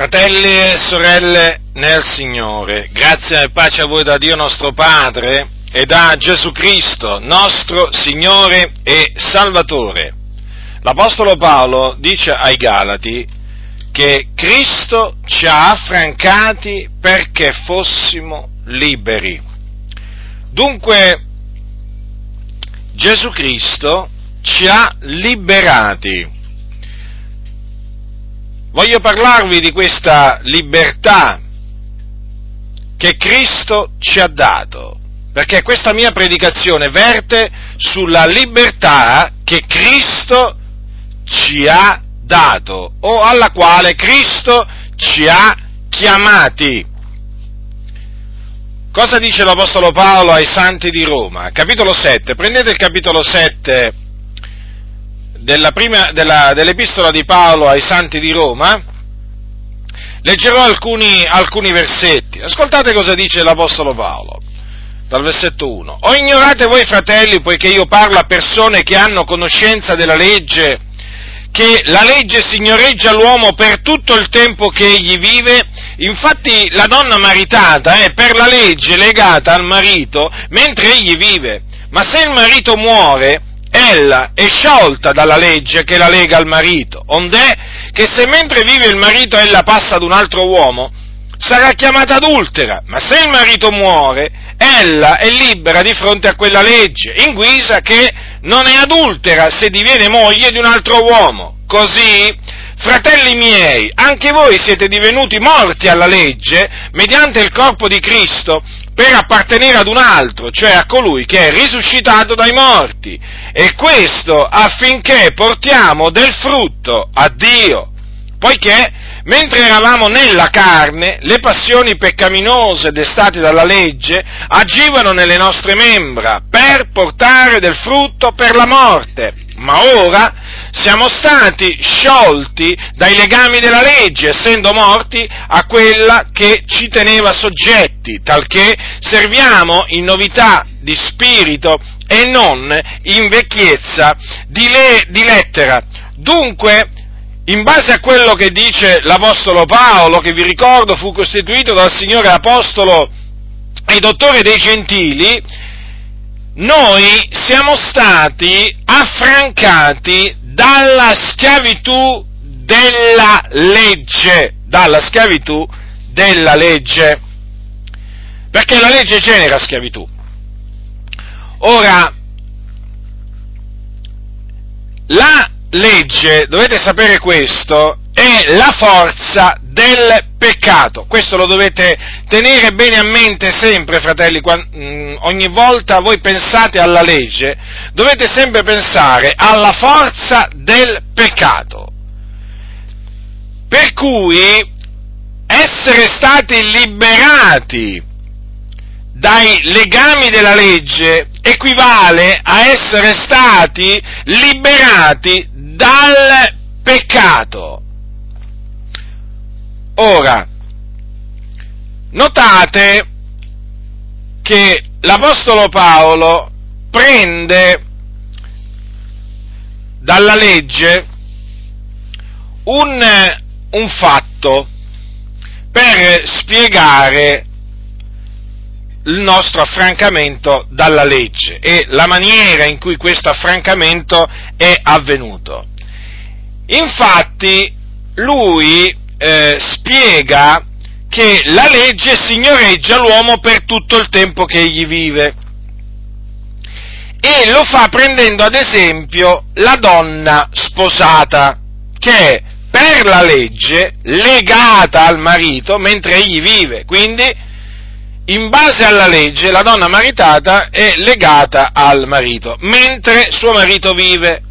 Fratelli e sorelle nel Signore, grazie e pace a voi da Dio nostro Padre e da Gesù Cristo, nostro Signore e Salvatore. L'Apostolo Paolo dice ai Galati che Cristo ci ha affrancati perché fossimo liberi. Dunque Gesù Cristo ci ha liberati voglio parlarvi di questa libertà che Cristo ci ha dato, perché questa mia predicazione verte sulla libertà che Cristo ci ha dato o alla quale Cristo ci ha chiamati. Cosa dice l'Apostolo Paolo ai Santi di Roma? Capitolo 7, prendete il capitolo 7 della prima, della, dell'epistola di Paolo ai santi di Roma, leggerò alcuni, alcuni versetti. Ascoltate cosa dice l'Apostolo Paolo, dal versetto 1. O ignorate voi fratelli, poiché io parlo a persone che hanno conoscenza della legge, che la legge signoreggia l'uomo per tutto il tempo che egli vive, infatti la donna maritata è per la legge legata al marito mentre egli vive, ma se il marito muore, ella è sciolta dalla legge che la lega al marito, ond'è? Che se mentre vive il marito ella passa ad un altro uomo, sarà chiamata adultera, ma se il marito muore, ella è libera di fronte a quella legge, in guisa che non è adultera se diviene moglie di un altro uomo. Così, fratelli miei, anche voi siete divenuti morti alla legge mediante il corpo di Cristo per appartenere ad un altro, cioè a colui che è risuscitato dai morti, e questo affinché portiamo del frutto a Dio, poiché mentre eravamo nella carne, le passioni peccaminose destate dalla legge agivano nelle nostre membra per portare del frutto per la morte, ma ora siamo stati sciolti dai legami della legge, essendo morti a quella che ci teneva soggetti, talché serviamo in novità di spirito e non in vecchiezza di, le, di lettera. Dunque, in base a quello che dice l'Apostolo Paolo, che vi ricordo fu costituito dal Signore Apostolo e Dottore dei Gentili, noi siamo stati affrancati dalla schiavitù della legge, dalla schiavitù della legge, perché la legge genera schiavitù. Ora, la legge, dovete sapere questo, è la forza del peccato. Questo lo dovete tenere bene a mente sempre, fratelli, mm, ogni volta voi pensate alla legge, dovete sempre pensare alla forza del peccato. Per cui essere stati liberati dai legami della legge equivale a essere stati liberati dal peccato. Ora, notate che l'Apostolo Paolo prende dalla legge un, un fatto per spiegare il nostro affrancamento dalla legge e la maniera in cui questo affrancamento è avvenuto. Infatti, lui eh, spiega che la legge signoreggia l'uomo per tutto il tempo che egli vive. E lo fa prendendo ad esempio la donna sposata, che è per la legge legata al marito mentre egli vive. Quindi, in base alla legge, la donna maritata è legata al marito, mentre suo marito vive.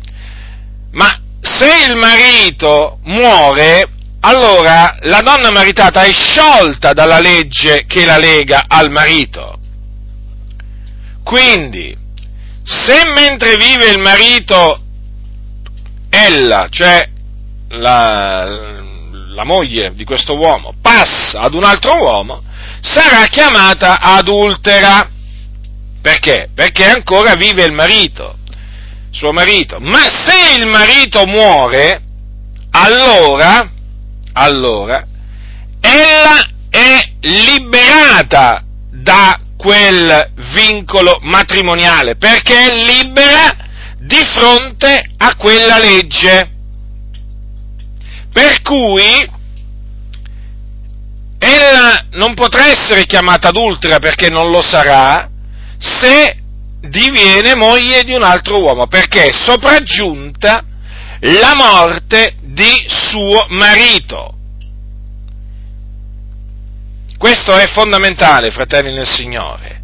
Ma se il marito muore, allora la donna maritata è sciolta dalla legge che la lega al marito. Quindi, se mentre vive il marito, ella, cioè la, la moglie di questo uomo, passa ad un altro uomo, sarà chiamata adultera. Perché? Perché ancora vive il marito, suo marito. Ma se il marito muore, allora allora ella è liberata da quel vincolo matrimoniale, perché è libera di fronte a quella legge. Per cui ella non potrà essere chiamata adultera perché non lo sarà se diviene moglie di un altro uomo, perché è sopraggiunta la morte di suo marito. Questo è fondamentale, fratelli nel Signore,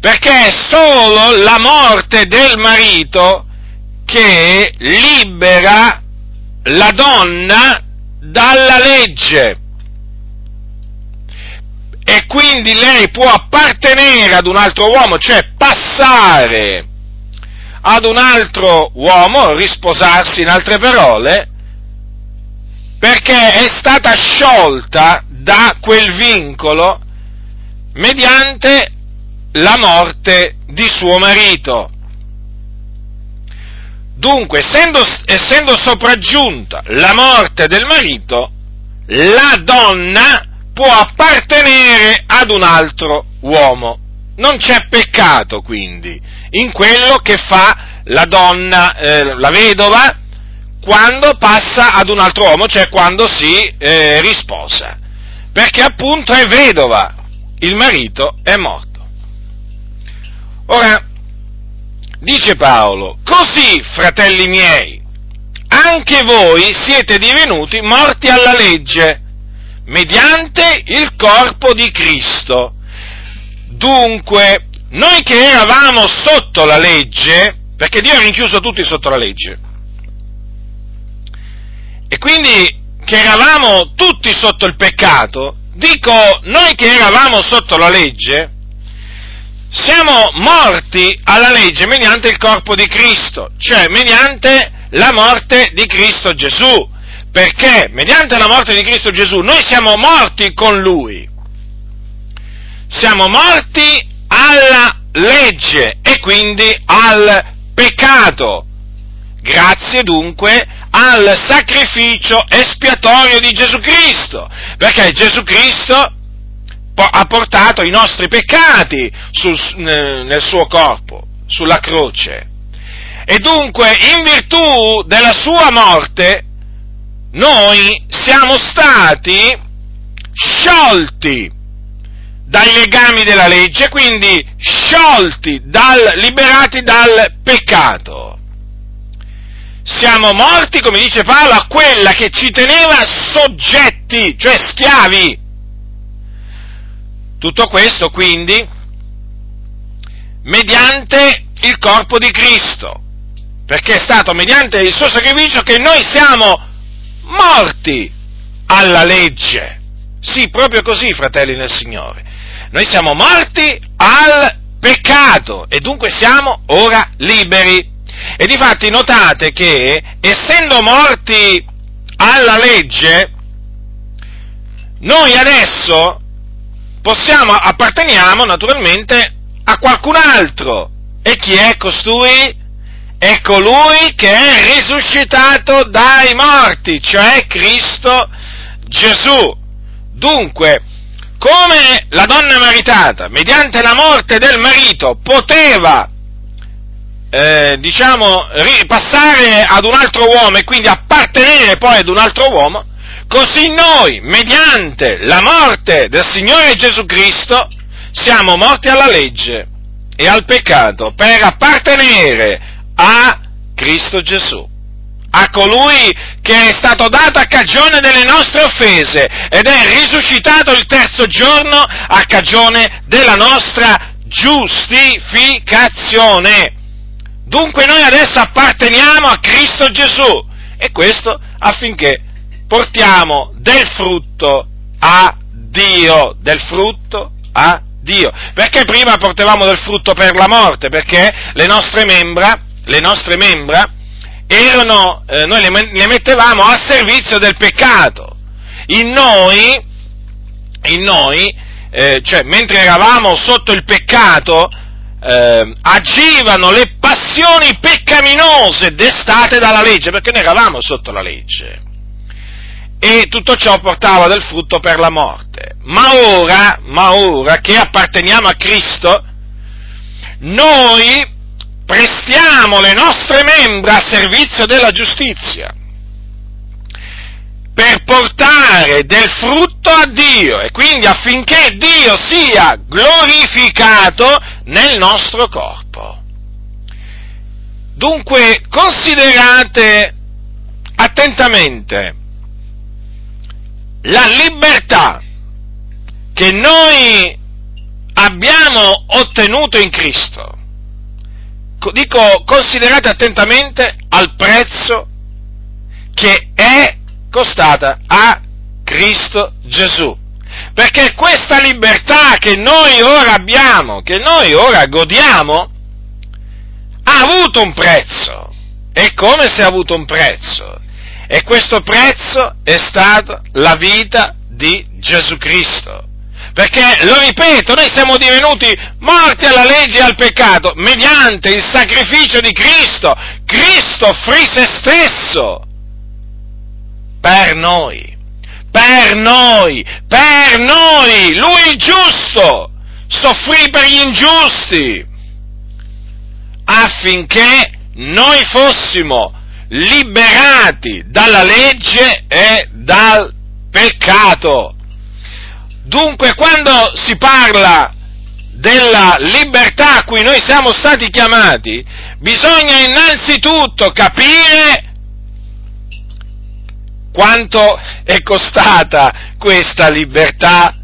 perché è solo la morte del marito che libera la donna dalla legge e quindi lei può appartenere ad un altro uomo, cioè passare ad un altro uomo, risposarsi in altre parole, perché è stata sciolta da quel vincolo mediante la morte di suo marito. Dunque, essendo, essendo sopraggiunta la morte del marito, la donna può appartenere ad un altro uomo. Non c'è peccato quindi in quello che fa la donna, eh, la vedova, quando passa ad un altro uomo, cioè quando si eh, risposa, perché appunto è vedova, il marito è morto. Ora, dice Paolo, così, fratelli miei, anche voi siete divenuti morti alla legge mediante il corpo di Cristo. Dunque, noi che eravamo sotto la legge, perché Dio ha rinchiuso tutti sotto la legge, e quindi che eravamo tutti sotto il peccato, dico, noi che eravamo sotto la legge, siamo morti alla legge mediante il corpo di Cristo, cioè mediante la morte di Cristo Gesù perché mediante la morte di Cristo Gesù noi siamo morti con Lui, siamo morti alla legge e quindi al peccato, grazie dunque al sacrificio espiatorio di Gesù Cristo, perché Gesù Cristo ha portato i nostri peccati sul, nel suo corpo, sulla croce. E dunque, in virtù della sua morte, noi siamo stati sciolti dai legami della legge, quindi sciolti, dal, liberati dal peccato. Siamo morti, come dice Paolo, a quella che ci teneva soggetti, cioè schiavi. Tutto questo quindi mediante il corpo di Cristo, perché è stato mediante il suo sacrificio che noi siamo morti alla legge. Sì, proprio così, fratelli nel Signore. Noi siamo morti al peccato e dunque siamo ora liberi. E difatti notate che, essendo morti alla legge, noi adesso possiamo, apparteniamo naturalmente a qualcun altro. E chi è costui? È colui che è risuscitato dai morti, cioè Cristo Gesù. Dunque, come la donna maritata, mediante la morte del marito, poteva, eh, diciamo, passare ad un altro uomo e quindi appartenere poi ad un altro uomo, così noi, mediante la morte del Signore Gesù Cristo, siamo morti alla legge e al peccato per appartenere a Cristo Gesù, a colui che è stato dato a cagione delle nostre offese ed è risuscitato il terzo giorno a cagione della nostra giustificazione. Dunque noi adesso apparteniamo a Cristo Gesù e questo affinché portiamo del frutto a Dio, del frutto a Dio. Perché prima portavamo del frutto per la morte? Perché le nostre membra le nostre membra, erano, eh, noi le, le, mettevamo a servizio del peccato. In noi, in noi eh, cioè mentre eravamo sotto il peccato, eh, agivano le passioni peccaminose destate dalla legge, perché noi eravamo sotto la legge. e tutto ciò portava del frutto per la morte. Ma ora, ma ora che apparteniamo a Cristo, noi prestiamo le nostre membra a servizio della giustizia per portare del frutto a Dio e quindi affinché Dio sia glorificato nel nostro corpo. Dunque considerate attentamente la libertà che noi abbiamo ottenuto in Cristo. Dico, considerate attentamente al prezzo che è costata a Cristo Gesù. Perché questa libertà che noi ora abbiamo, che noi ora godiamo, ha avuto un prezzo. E come se ha avuto un prezzo? E questo prezzo è stata la vita di Gesù Cristo. Perché, lo ripeto, noi siamo divenuti morti alla legge e al peccato mediante il sacrificio di Cristo. Cristo offrì se stesso per noi, per noi, per noi. Lui il giusto soffrì per gli ingiusti affinché noi fossimo liberati dalla legge e dal peccato. Dunque, quando si parla della libertà a cui noi siamo stati chiamati, bisogna innanzitutto capire quanto è costata questa libertà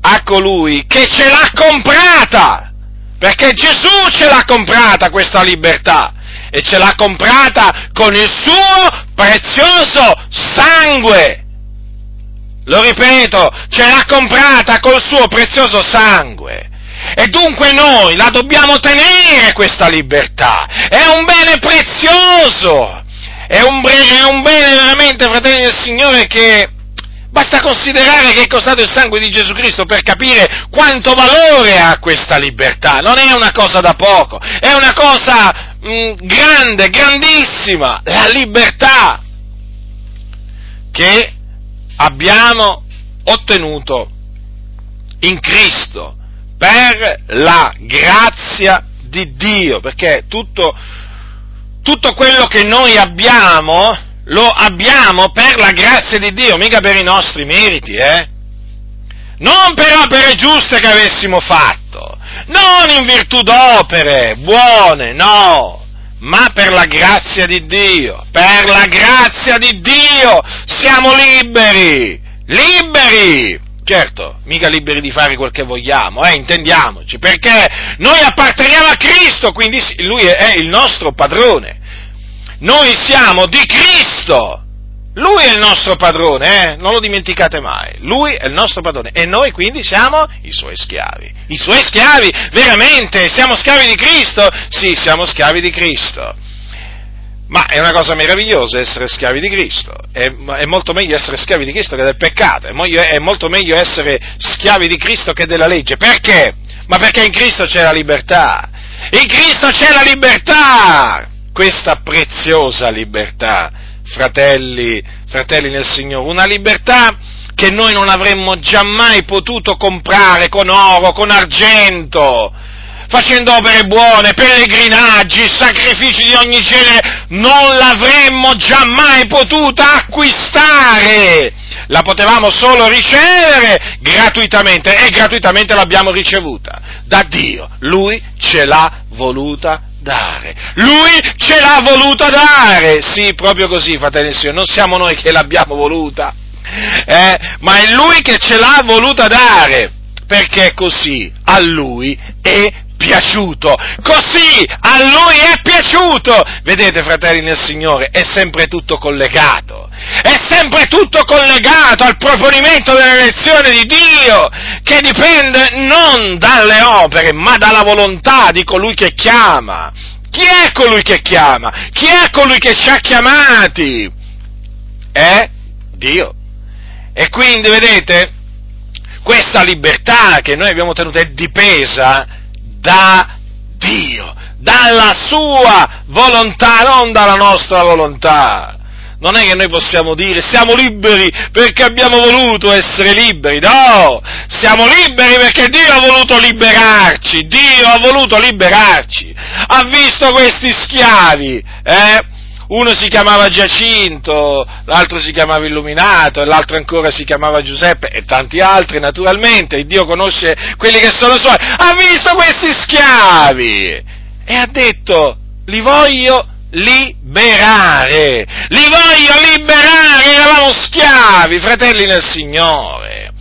a colui che ce l'ha comprata, perché Gesù ce l'ha comprata questa libertà e ce l'ha comprata con il suo prezioso sangue. Lo ripeto, ce l'ha comprata col suo prezioso sangue. E dunque noi la dobbiamo tenere questa libertà. È un bene prezioso. È un, è un bene veramente, fratelli del Signore, che Basta considerare che è costato il sangue di Gesù Cristo per capire quanto valore ha questa libertà. Non è una cosa da poco, è una cosa mh, mm, grande, grandissima, la libertà che abbiamo ottenuto in Cristo per la grazia di Dio, perché tutto, tutto quello che noi abbiamo lo abbiamo per la grazia di Dio, mica per i nostri meriti, eh? Non per opere giuste che avessimo fatto, non in virtù d'opere buone, no, ma per la grazia di Dio, per la grazia di Dio siamo liberi, liberi, certo, mica liberi di fare quel che vogliamo, eh, intendiamoci, perché noi apparteniamo a Cristo, quindi Lui è il nostro padrone, noi siamo di Cristo. Lui è il nostro padrone, eh? non lo dimenticate mai. Lui è il nostro padrone e noi quindi siamo i suoi schiavi. I suoi schiavi, veramente? Siamo schiavi di Cristo? Sì, siamo schiavi di Cristo. Ma è una cosa meravigliosa essere schiavi di Cristo. È, è molto meglio essere schiavi di Cristo che del peccato. È, meglio, è molto meglio essere schiavi di Cristo che della legge. Perché? Ma perché in Cristo c'è la libertà. In Cristo c'è la libertà questa preziosa libertà, fratelli, fratelli nel Signore, una libertà che noi non avremmo giammai potuto comprare con oro, con argento, facendo opere buone, pellegrinaggi, sacrifici di ogni genere, non l'avremmo giammai potuta acquistare. La potevamo solo ricevere gratuitamente e gratuitamente l'abbiamo ricevuta da Dio. Lui ce l'ha voluta dare. Lui ce l'ha voluta dare. Sì, proprio così, fratelli e signori, non siamo noi che l'abbiamo voluta, eh? ma è Lui che ce l'ha voluta dare. Perché così a Lui è piaciuto. Così a Lui è piaciuto. Vedete, fratelli nel Signore, è sempre tutto collegato è sempre tutto collegato al proponimento dell'elezione di Dio, che dipende non dalle opere, ma dalla volontà di colui che chiama. Chi è colui che chiama? Chi è colui che ci ha chiamati? È Dio. E quindi, vedete, questa libertà che noi abbiamo tenuto è dipesa da Dio, dalla sua volontà, non dalla nostra volontà non è che noi possiamo dire siamo liberi perché abbiamo voluto essere liberi, no, siamo liberi perché Dio ha voluto liberarci, Dio ha voluto liberarci, ha visto questi schiavi, eh? uno si chiamava Giacinto, l'altro si chiamava Illuminato, l'altro ancora si chiamava Giuseppe e tanti altri naturalmente, Dio conosce quelli che sono suoi, ha visto questi schiavi! E ha detto li voglio liberare, li voglio liberare, eravamo schiavi, fratelli nel Signore.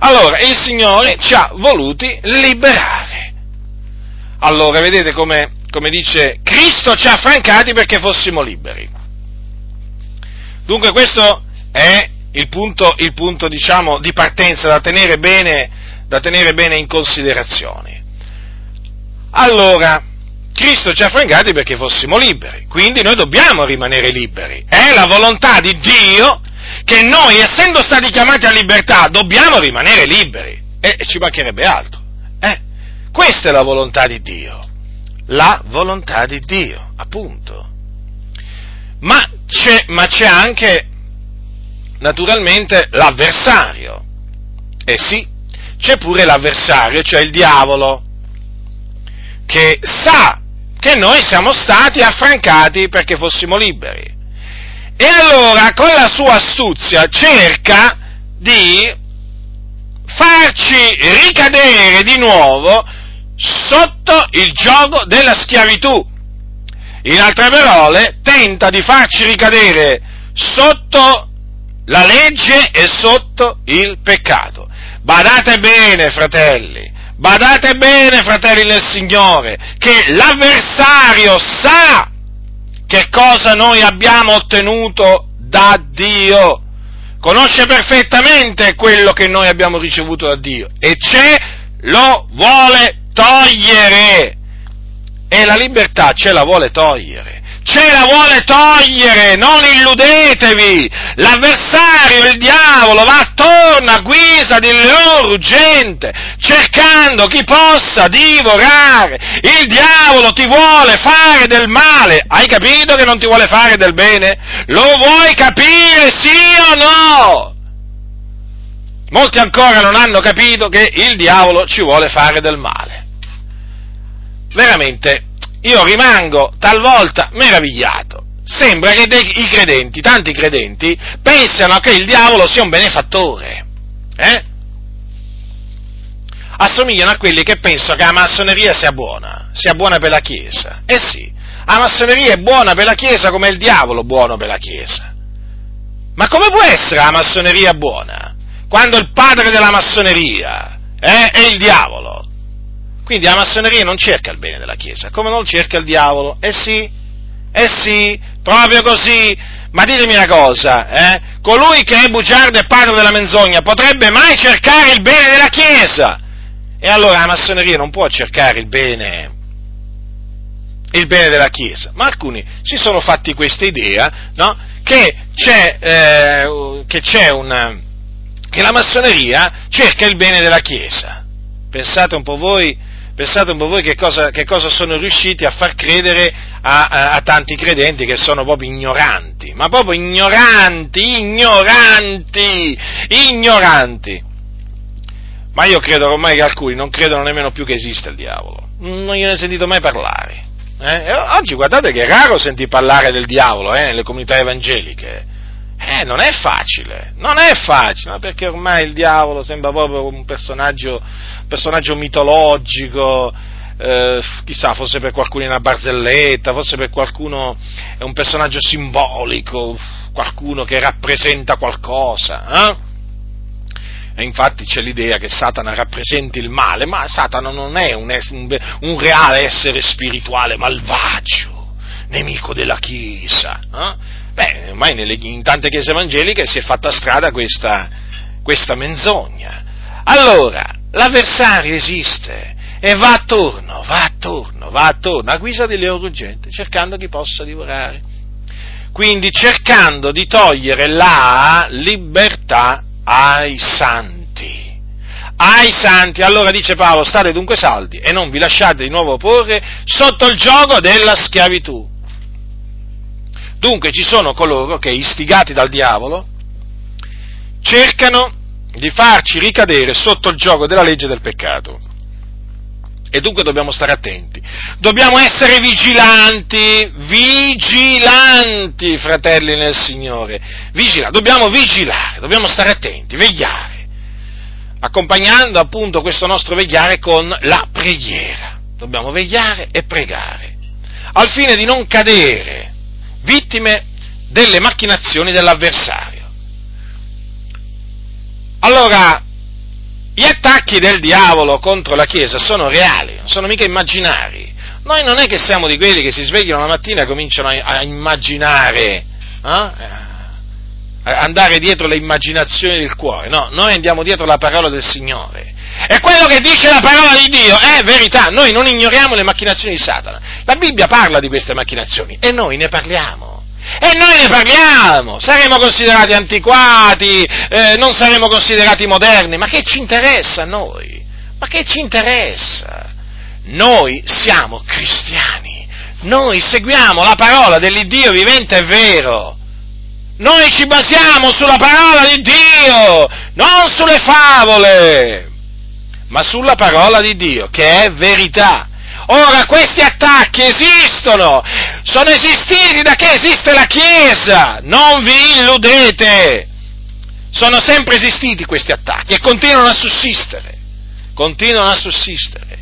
Allora, il Signore ci ha voluti liberare. Allora, vedete come, come dice, Cristo ci ha affrancati perché fossimo liberi. Dunque questo è il punto, il punto diciamo, di partenza da tenere, bene, da tenere bene in considerazione. Allora, Cristo ci ha affrancati perché fossimo liberi, quindi noi dobbiamo rimanere liberi. È la volontà di Dio che noi, essendo stati chiamati a libertà, dobbiamo rimanere liberi. E ci mancherebbe altro. Eh? Questa è la volontà di Dio. La volontà di Dio, appunto. Ma c'è, ma c'è anche, naturalmente, l'avversario. Eh sì, c'è pure l'avversario, cioè il diavolo, che sa che noi siamo stati affrancati perché fossimo liberi. E allora con la sua astuzia cerca di farci ricadere di nuovo sotto il gioco della schiavitù. In altre parole, tenta di farci ricadere sotto la legge e sotto il peccato. Badate bene, fratelli, Badate bene, fratelli del Signore, che l'avversario sa che cosa noi abbiamo ottenuto da Dio. Conosce perfettamente quello che noi abbiamo ricevuto da Dio e ce lo vuole togliere. E la libertà ce la vuole togliere ce la vuole togliere, non illudetevi, l'avversario, il diavolo, va attorno a guisa di leone ruggente, cercando chi possa divorare, il diavolo ti vuole fare del male, hai capito che non ti vuole fare del bene? Lo vuoi capire sì o no? Molti ancora non hanno capito che il diavolo ci vuole fare del male. Veramente, io rimango talvolta meravigliato. Sembra che dei, i credenti, tanti credenti, pensano che il diavolo sia un benefattore. Eh? Assomigliano a quelli che pensano che la massoneria sia buona, sia buona per la Chiesa. Eh sì, la massoneria è buona per la Chiesa come il diavolo buono per la Chiesa. Ma come può essere la massoneria buona? Quando il padre della massoneria eh, è il diavolo. Quindi la massoneria non cerca il bene della Chiesa, come non cerca il diavolo. Eh sì, eh sì, proprio così. Ma ditemi una cosa, eh? Colui che è bugiardo e padre della menzogna potrebbe mai cercare il bene della Chiesa? E allora la massoneria non può cercare il bene, il bene della Chiesa. Ma alcuni si sono fatti questa idea, no? Che c'è, eh, che c'è una, che la massoneria cerca il bene della Chiesa. Pensate un po' voi Pensate un po' voi che cosa, che cosa sono riusciti a far credere a, a, a, tanti credenti che sono proprio ignoranti, ma proprio ignoranti, ignoranti, ignoranti. Ma io credo ormai che alcuni non credono nemmeno più che esista il diavolo, non gliene ho sentito mai parlare. Eh? Oggi guardate che è raro sentir parlare del diavolo eh, nelle comunità evangeliche. Eh, non è facile, non è facile, perché ormai il diavolo sembra proprio un personaggio, personaggio mitologico, eh, chissà, forse per qualcuno è una barzelletta, forse per qualcuno è un personaggio simbolico, qualcuno che rappresenta qualcosa. Eh? E infatti c'è l'idea che Satana rappresenti il male, ma Satana non è un, un, un reale essere spirituale malvagio, nemico della Chiesa. Eh? Beh, ormai nelle, in tante chiese evangeliche si è fatta strada questa, questa menzogna. Allora, l'avversario esiste e va attorno, va attorno, va attorno, a guisa di leone ruggente, cercando chi possa divorare. Quindi cercando di togliere la libertà ai santi. Ai santi, allora dice Paolo, state dunque saldi e non vi lasciate di nuovo porre sotto il gioco della schiavitù Dunque ci sono coloro che, istigati dal diavolo, cercano di farci ricadere sotto il gioco della legge del peccato. E dunque dobbiamo stare attenti. Dobbiamo essere vigilanti, vigilanti, fratelli nel Signore. Vigila, dobbiamo vigilare, dobbiamo stare attenti, vegliare. Accompagnando appunto questo nostro vegliare con la preghiera. Dobbiamo vegliare e pregare, al fine di non cadere vittime delle macchinazioni dell'avversario. Allora, gli attacchi del diavolo contro la Chiesa sono reali, non sono mica immaginari. Noi non è che siamo di quelli che si svegliano la mattina e cominciano a, a immaginare, eh? a andare dietro le immaginazioni del cuore, no, noi andiamo dietro la parola del Signore. E quello che dice la parola di Dio è verità, noi non ignoriamo le macchinazioni di Satana. La Bibbia parla di queste macchinazioni e noi ne parliamo. E noi ne parliamo, saremo considerati antiquati, eh, non saremo considerati moderni, ma che ci interessa a noi? Ma che ci interessa? Noi siamo cristiani, noi seguiamo la parola dell'Iddio vivente e vero. Noi ci basiamo sulla parola di Dio, non sulle favole, ma sulla parola di Dio, che è verità. Ora questi attacchi esistono, sono esistiti da che esiste la Chiesa, non vi illudete, sono sempre esistiti questi attacchi e continuano a sussistere, continuano a sussistere,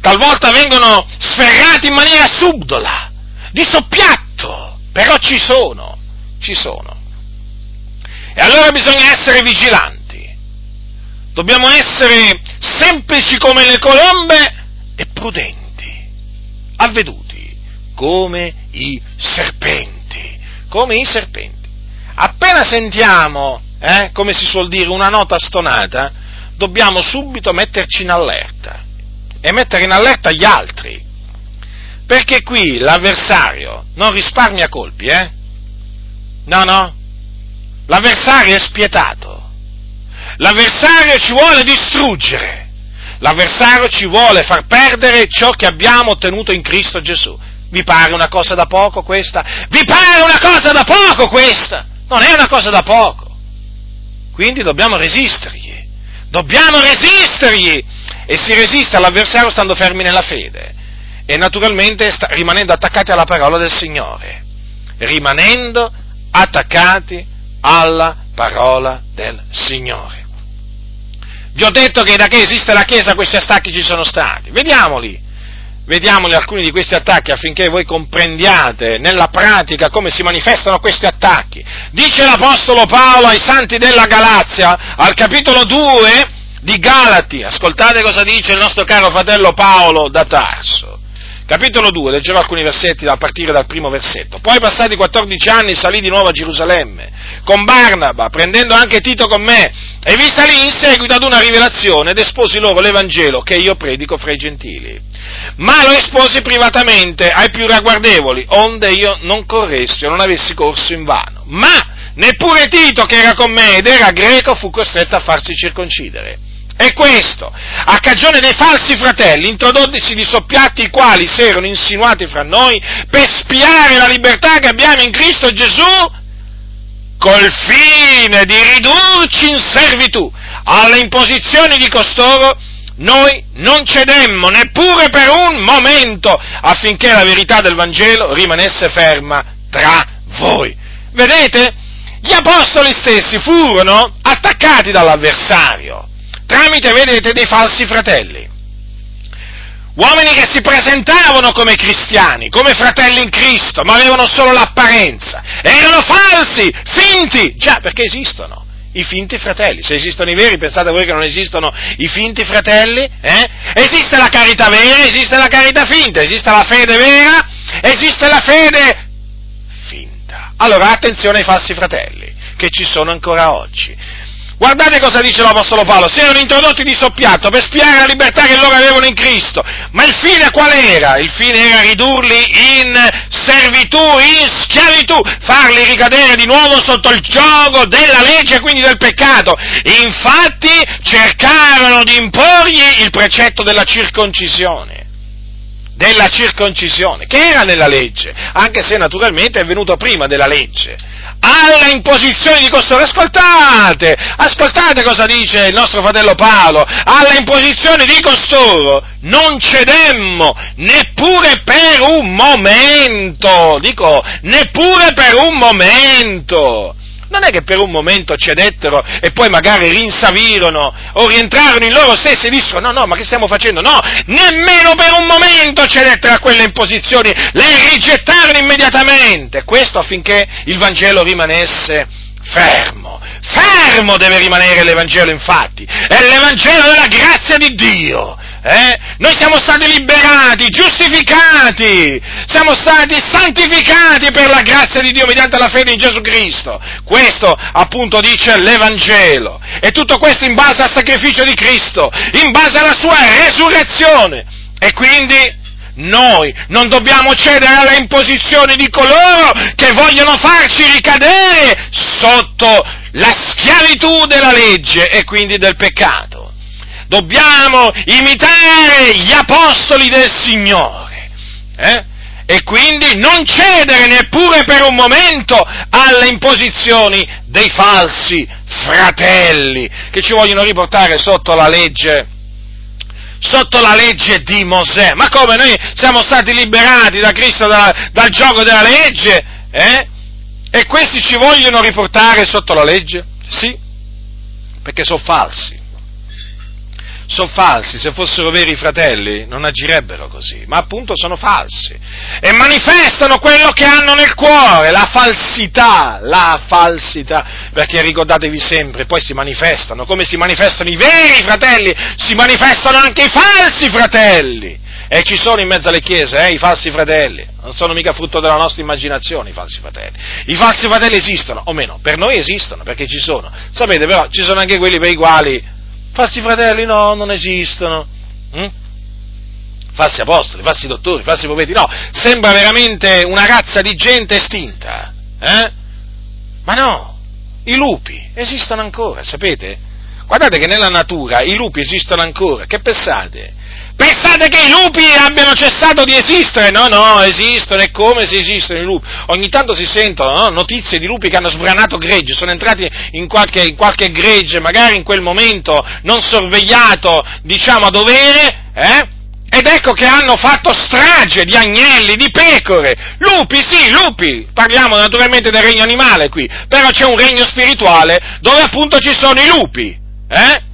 talvolta vengono sferrati in maniera subdola, di soppiatto, però ci sono, ci sono. E allora bisogna essere vigilanti, dobbiamo essere semplici come le colombe e prudenti avveduti come i serpenti, come i serpenti. Appena sentiamo, eh, come si suol dire, una nota stonata, dobbiamo subito metterci in allerta e mettere in allerta gli altri, perché qui l'avversario non risparmia colpi, eh? No, no, l'avversario è spietato, l'avversario ci vuole distruggere L'avversario ci vuole far perdere ciò che abbiamo ottenuto in Cristo Gesù. Vi pare una cosa da poco questa? Vi pare una cosa da poco questa? Non è una cosa da poco. Quindi dobbiamo resistergli. Dobbiamo resistergli. E si resiste all'avversario stando fermi nella fede. E naturalmente sta, rimanendo attaccati alla parola del Signore. Rimanendo attaccati alla parola del Signore. Vi ho detto che da che esiste la Chiesa questi attacchi ci sono stati. Vediamoli. Vediamoli alcuni di questi attacchi affinché voi comprendiate nella pratica come si manifestano questi attacchi. Dice l'Apostolo Paolo ai santi della Galazia, al capitolo 2 di Galati, ascoltate cosa dice il nostro caro fratello Paolo da Tarso. Capitolo 2, leggerò alcuni versetti a partire dal primo versetto. Poi passati 14 anni salì di nuovo a Gerusalemme con Barnaba, prendendo anche Tito con me, e vi salì in seguito ad una rivelazione ed esposi loro l'Evangelo che io predico fra i gentili. Ma lo esposi privatamente ai più ragguardevoli, onde io non corressi o non avessi corso in vano. Ma neppure Tito, che era con me ed era greco, fu costretto a farsi circoncidere. E questo, a cagione dei falsi fratelli, introdottisi di soppiatti i quali si erano insinuati fra noi per spiare la libertà che abbiamo in Cristo Gesù, col fine di ridurci in servitù alle imposizioni di costoro, noi non cedemmo neppure per un momento affinché la verità del Vangelo rimanesse ferma tra voi. Vedete? Gli apostoli stessi furono attaccati dall'avversario tramite, vedete, dei falsi fratelli. Uomini che si presentavano come cristiani, come fratelli in Cristo, ma avevano solo l'apparenza. Erano falsi, finti, già perché esistono i finti fratelli. Se esistono i veri, pensate voi che non esistono i finti fratelli? Eh? Esiste la carità vera, esiste la carità finta, esiste la fede vera, esiste la fede finta. Allora attenzione ai falsi fratelli, che ci sono ancora oggi. Guardate cosa dice l'Apostolo Paolo, si erano introdotti di soppiatto per spiare la libertà che loro avevano in Cristo, ma il fine qual era? Il fine era ridurli in servitù, in schiavitù, farli ricadere di nuovo sotto il gioco della legge, quindi del peccato. Infatti cercarono di imporgli il precetto della circoncisione. della circoncisione, che era nella legge, anche se naturalmente è venuto prima della legge. Alla imposizione di costoro, ascoltate, ascoltate cosa dice il nostro fratello Paolo, alla imposizione di costoro non cedemmo neppure per un momento, dico, neppure per un momento non è che per un momento cedettero e poi magari rinsavirono o rientrarono in loro stessi e dissero no, no, ma che stiamo facendo? No, nemmeno per un momento cedettero a quelle imposizioni, le rigettarono immediatamente. Questo affinché il Vangelo rimanesse fermo. Fermo deve rimanere l'Evangelo infatti, è l'Evangelo della grazia di Dio eh? Noi siamo stati liberati, giustificati, siamo stati santificati per la grazia di Dio mediante la fede in Gesù Cristo. Questo appunto dice l'Evangelo. E tutto questo in base al sacrificio di Cristo, in base alla sua resurrezione. E quindi noi non dobbiamo cedere alle imposizioni di coloro che vogliono farci ricadere sotto la schiavitù della legge e quindi del peccato dobbiamo imitare gli apostoli del Signore. Eh? E quindi non cedere neppure per un momento alle imposizioni dei falsi fratelli che ci vogliono riportare sotto la legge sotto la legge di Mosè. Ma come noi siamo stati liberati da Cristo dal, dal gioco della legge? Eh? E questi ci vogliono riportare sotto la legge? Sì, perché sono falsi sono falsi, se fossero veri fratelli non agirebbero così, ma appunto sono falsi e manifestano quello che hanno nel cuore, la falsità, la falsità, perché ricordatevi sempre, poi si manifestano, come si manifestano i veri fratelli, si manifestano anche i falsi fratelli. E ci sono in mezzo alle chiese eh, i falsi fratelli, non sono mica frutto della nostra immaginazione i falsi fratelli. I falsi fratelli esistono, o meno, per noi esistono, perché ci sono. Sapete però, ci sono anche quelli per i quali Falsi fratelli no, non esistono. Hm? Falsi apostoli, falsi dottori, falsi profeti, no. Sembra veramente una razza di gente estinta. Eh? Ma no, i lupi esistono ancora, sapete? Guardate che nella natura i lupi esistono ancora. Che pensate? Pensate che i lupi abbiano cessato di esistere? No, no, esistono, e come se esistono i lupi? Ogni tanto si sentono no? notizie di lupi che hanno sbranato gregge, sono entrati in qualche, in qualche, gregge, magari in quel momento non sorvegliato, diciamo, a dovere, eh? Ed ecco che hanno fatto strage di agnelli, di pecore, lupi, sì, lupi, parliamo naturalmente del regno animale qui, però c'è un regno spirituale dove appunto ci sono i lupi, eh?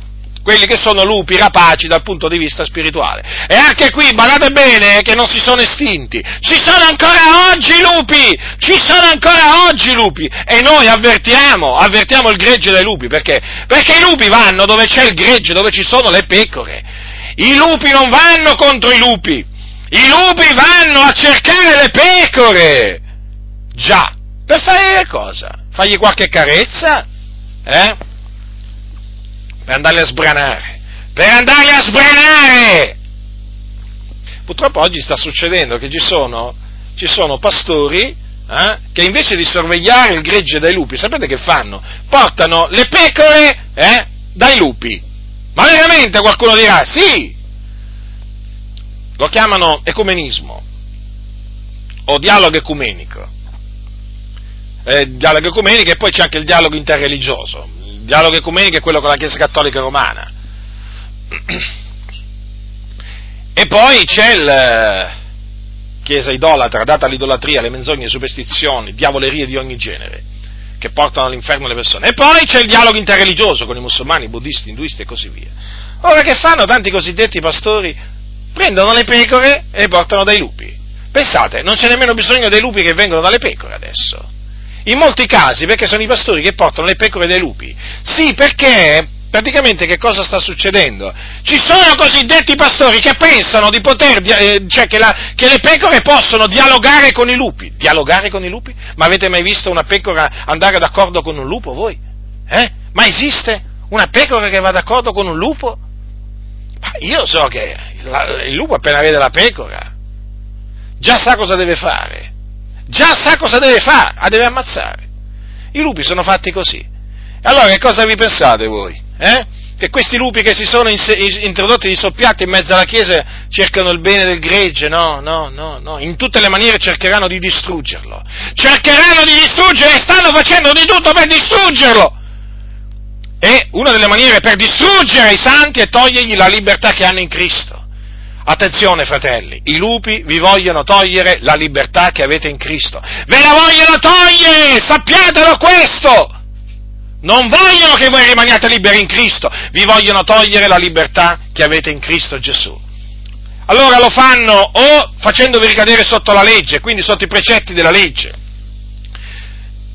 Quelli che sono lupi rapaci dal punto di vista spirituale. E anche qui, badate bene, che non si sono estinti. Ci sono ancora oggi lupi! Ci sono ancora oggi lupi! E noi avvertiamo, avvertiamo il gregge dei lupi, perché? Perché i lupi vanno dove c'è il gregge, dove ci sono le pecore. I lupi non vanno contro i lupi. I lupi vanno a cercare le pecore. Già, per fare cosa? Fargli qualche carezza? Eh? Per andarli a sbranare, per andarli a sbranare! Purtroppo oggi sta succedendo che ci sono, ci sono pastori eh, che invece di sorvegliare il gregge dai lupi, sapete che fanno? Portano le pecore eh, dai lupi. Ma veramente qualcuno dirà sì! Lo chiamano ecumenismo o dialogo ecumenico. Eh, dialogo ecumenico e poi c'è anche il dialogo interreligioso il dialogo ecumenico è quello con la Chiesa Cattolica Romana. E poi c'è la Chiesa idolatra, data all'idolatria, alle menzogne, superstizioni, diavolerie di ogni genere, che portano all'inferno le persone. E poi c'è il dialogo interreligioso con i musulmani, i buddisti, induisti e così via. Ora che fanno tanti cosiddetti pastori? Prendono le pecore e le portano dai lupi. Pensate, non c'è nemmeno bisogno dei lupi che vengono dalle pecore adesso. In molti casi perché sono i pastori che portano le pecore dei lupi. Sì, perché praticamente che cosa sta succedendo? Ci sono cosiddetti pastori che pensano di poter, eh, cioè che, la, che, le pecore possono dialogare con i lupi. Dialogare con i lupi? Ma avete mai visto una pecora andare d'accordo con un lupo voi? Eh? Ma esiste una pecora che va d'accordo con un lupo? Ma io so che la, il lupo appena vede la pecora già sa cosa deve fare già sa cosa deve fare, la deve ammazzare. I lupi sono fatti così. Allora che cosa vi pensate voi? Eh? che questi lupi che si sono introdotti di soppiatto in mezzo alla Chiesa cercano il bene del gregge, no, no, no, no, in tutte le maniere cercheranno di distruggerlo, cercheranno di distruggere e stanno facendo di tutto per distruggerlo. E una delle maniere per distruggere i santi è togliergli la libertà che hanno in Cristo. Attenzione fratelli, i lupi vi vogliono togliere la libertà che avete in Cristo. Ve la vogliono togliere, sappiatelo questo! Non vogliono che voi rimaniate liberi in Cristo, vi vogliono togliere la libertà che avete in Cristo Gesù. Allora lo fanno o facendovi ricadere sotto la legge, quindi sotto i precetti della legge,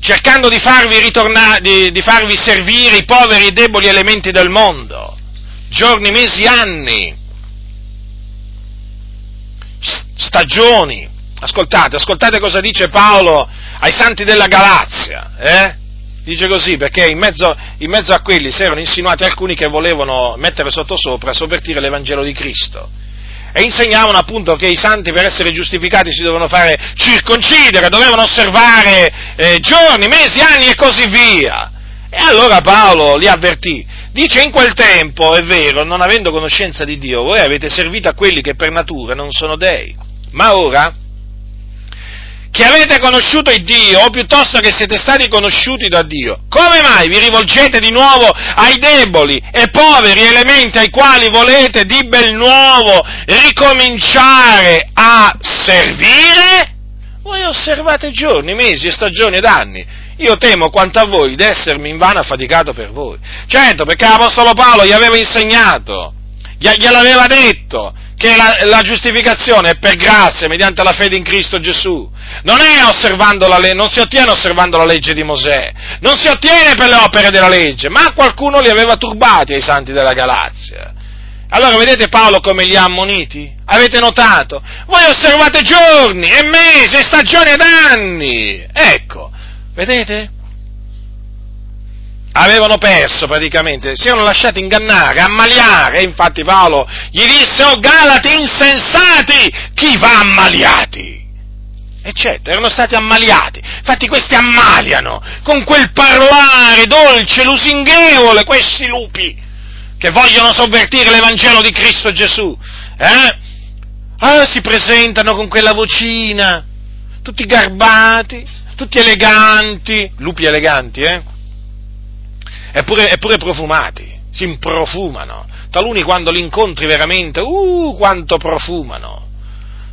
cercando di farvi, ritornare, di, di farvi servire i poveri e deboli elementi del mondo, giorni, mesi, anni, stagioni. Ascoltate, ascoltate cosa dice Paolo ai santi della Galazia, eh? Dice così perché in mezzo, in mezzo a quelli si erano insinuati alcuni che volevano mettere sottosopra, sovvertire l'Evangelo di Cristo e insegnavano appunto che i santi per essere giustificati si dovevano fare circoncidere, dovevano osservare eh, giorni, mesi, anni e così via. E allora Paolo li avvertì. Dice in quel tempo, è vero, non avendo conoscenza di Dio, voi avete servito a quelli che per natura non sono dei. Ma ora che avete conosciuto il Dio, o piuttosto che siete stati conosciuti da Dio, come mai vi rivolgete di nuovo ai deboli e poveri elementi ai quali volete di bel nuovo ricominciare a servire? Voi osservate giorni, mesi e stagioni ed anni. Io temo quanto a voi d'essermi invano affaticato per voi. Certo, perché l'Apostolo Paolo gli aveva insegnato, gliel'aveva detto, che la, la, giustificazione è per grazia, mediante la fede in Cristo Gesù. Non, le, non si ottiene osservando la legge di Mosè, non si ottiene per le opere della legge, ma qualcuno li aveva turbati ai santi della Galazia. Allora vedete Paolo come li ha ammoniti? Avete notato? Voi osservate giorni e mesi e stagioni ed anni. Ecco, vedete? avevano perso praticamente, si erano lasciati ingannare, ammaliare, e infatti Paolo gli disse, oh Galati insensati, chi va ammaliati? Eccetera, erano stati ammaliati, infatti questi ammaliano, con quel parlare dolce, lusinghevole, questi lupi, che vogliono sovvertire l'Evangelo di Cristo Gesù, eh? Ah, si presentano con quella vocina, tutti garbati, tutti eleganti, lupi eleganti, eh? eppure, eppure profumati, si improfumano. Taluni quando li incontri veramente, uh, quanto profumano.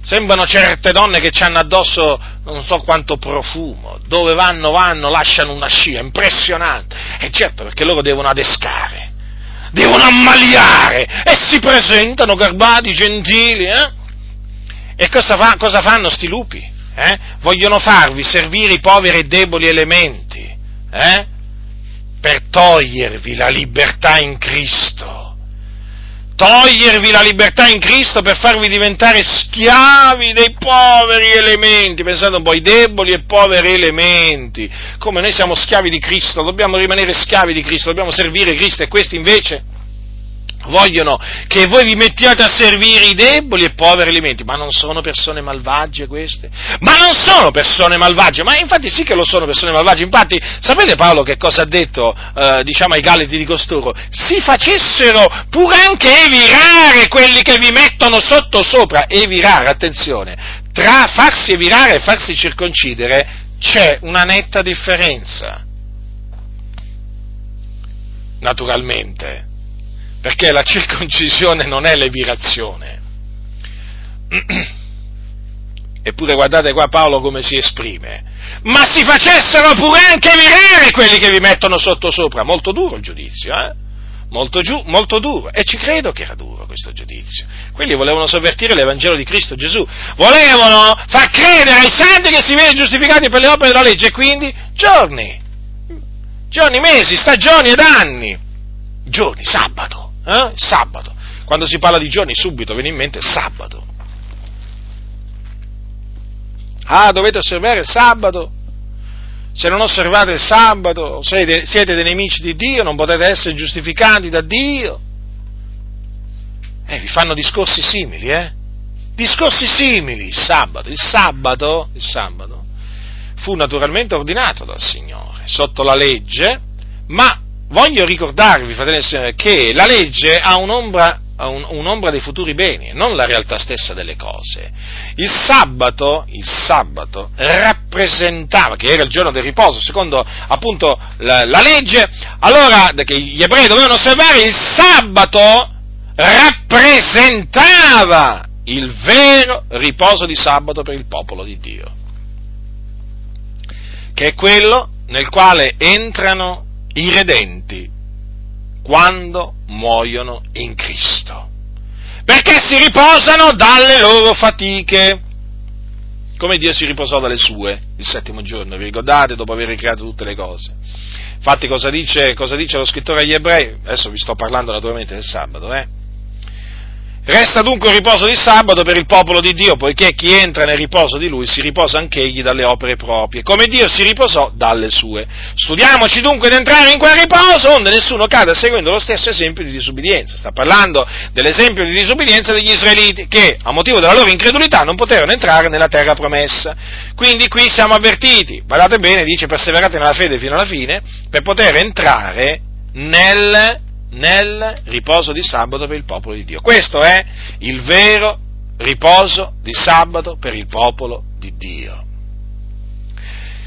Sembrano certe donne che hanno addosso non so quanto profumo, dove vanno, vanno, lasciano una scia, impressionante. E certo, perché loro devono adescare, devono ammaliare e si presentano garbati, gentili, eh? E cosa, fa, cosa fanno sti lupi? Eh? Vogliono farvi servire i poveri e deboli elementi, eh? per togliervi la libertà in Cristo. Togliervi la libertà in Cristo per farvi diventare schiavi dei poveri elementi. Pensate un po', i deboli e poveri elementi. Come noi siamo schiavi di Cristo, dobbiamo rimanere schiavi di Cristo, dobbiamo servire Cristo e questi invece vogliono che voi vi mettiate a servire i deboli e poveri alimenti, ma non sono persone malvagie queste? Ma non sono persone malvagie, ma infatti sì che lo sono persone malvagie, infatti sapete Paolo che cosa ha detto eh, diciamo ai galiti di costoro? Si facessero pure anche evirare quelli che vi mettono sotto sopra, evirare, attenzione, tra farsi evirare e farsi circoncidere c'è una netta differenza. Naturalmente, perché la circoncisione non è l'evirazione. Eppure guardate qua Paolo come si esprime. Ma si facessero pure anche virare quelli che vi mettono sotto sopra. Molto duro il giudizio, eh? Molto, giù, molto duro. E ci credo che era duro questo giudizio. Quelli volevano sovvertire l'Evangelo di Cristo Gesù. Volevano far credere ai santi che si viene giustificati per le opere della legge. E quindi giorni, giorni, mesi, stagioni ed anni. Giorni, sabato eh? Sabato. Quando si parla di giorni subito viene in mente sabato. Ah, dovete osservare il sabato. Se non osservate il sabato siete, dei nemici di Dio, non potete essere giustificati da Dio. Eh, vi fanno discorsi simili, eh? Discorsi simili, il sabato. Il sabato, il sabato fu naturalmente ordinato dal Signore, sotto la legge, ma voglio ricordarvi, fratelli e sorelle, che la legge ha un'ombra, un, un'ombra dei futuri beni, non la realtà stessa delle cose. Il sabato, il sabato rappresentava, che era il giorno del riposo, secondo appunto la, la legge, allora che gli ebrei dovevano osservare, il sabato rappresentava il vero riposo di sabato per il popolo di Dio, che è quello nel quale entrano i redenti quando muoiono in Cristo, perché si riposano dalle loro fatiche, come Dio si riposò dalle sue il settimo giorno, vi ricordate, dopo aver ricreato tutte le cose. Infatti cosa dice, cosa dice lo scrittore agli ebrei? Adesso vi sto parlando naturalmente del sabato, eh? Resta dunque un riposo di sabato per il popolo di Dio, poiché chi entra nel riposo di lui si riposa anch'egli dalle opere proprie, come Dio si riposò dalle sue. Studiamoci dunque di entrare in quel riposo, onde nessuno cada seguendo lo stesso esempio di disubbidienza. Sta parlando dell'esempio di disubbidienza degli israeliti, che a motivo della loro incredulità non poterono entrare nella terra promessa. Quindi qui siamo avvertiti, guardate bene, dice perseverate nella fede fino alla fine, per poter entrare nel nel riposo di sabato per il popolo di Dio. Questo è il vero riposo di sabato per il popolo di Dio.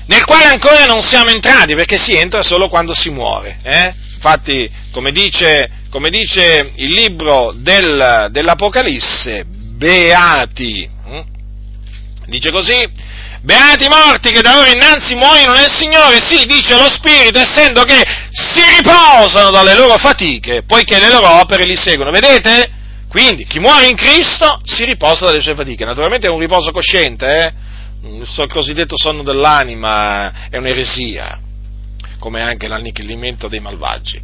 Nel quale ancora non siamo entrati, perché si entra solo quando si muore. Eh? Infatti, come dice, come dice, il libro del, dell'Apocalisse, beati, hm? dice così, Beati i morti che da ora innanzi muoiono nel Signore, sì, dice lo Spirito, essendo che si riposano dalle loro fatiche, poiché le loro opere li seguono. Vedete? Quindi chi muore in Cristo si riposa dalle sue fatiche. Naturalmente è un riposo cosciente, eh? il cosiddetto sonno dell'anima è un'eresia, come anche l'annichilimento dei malvagi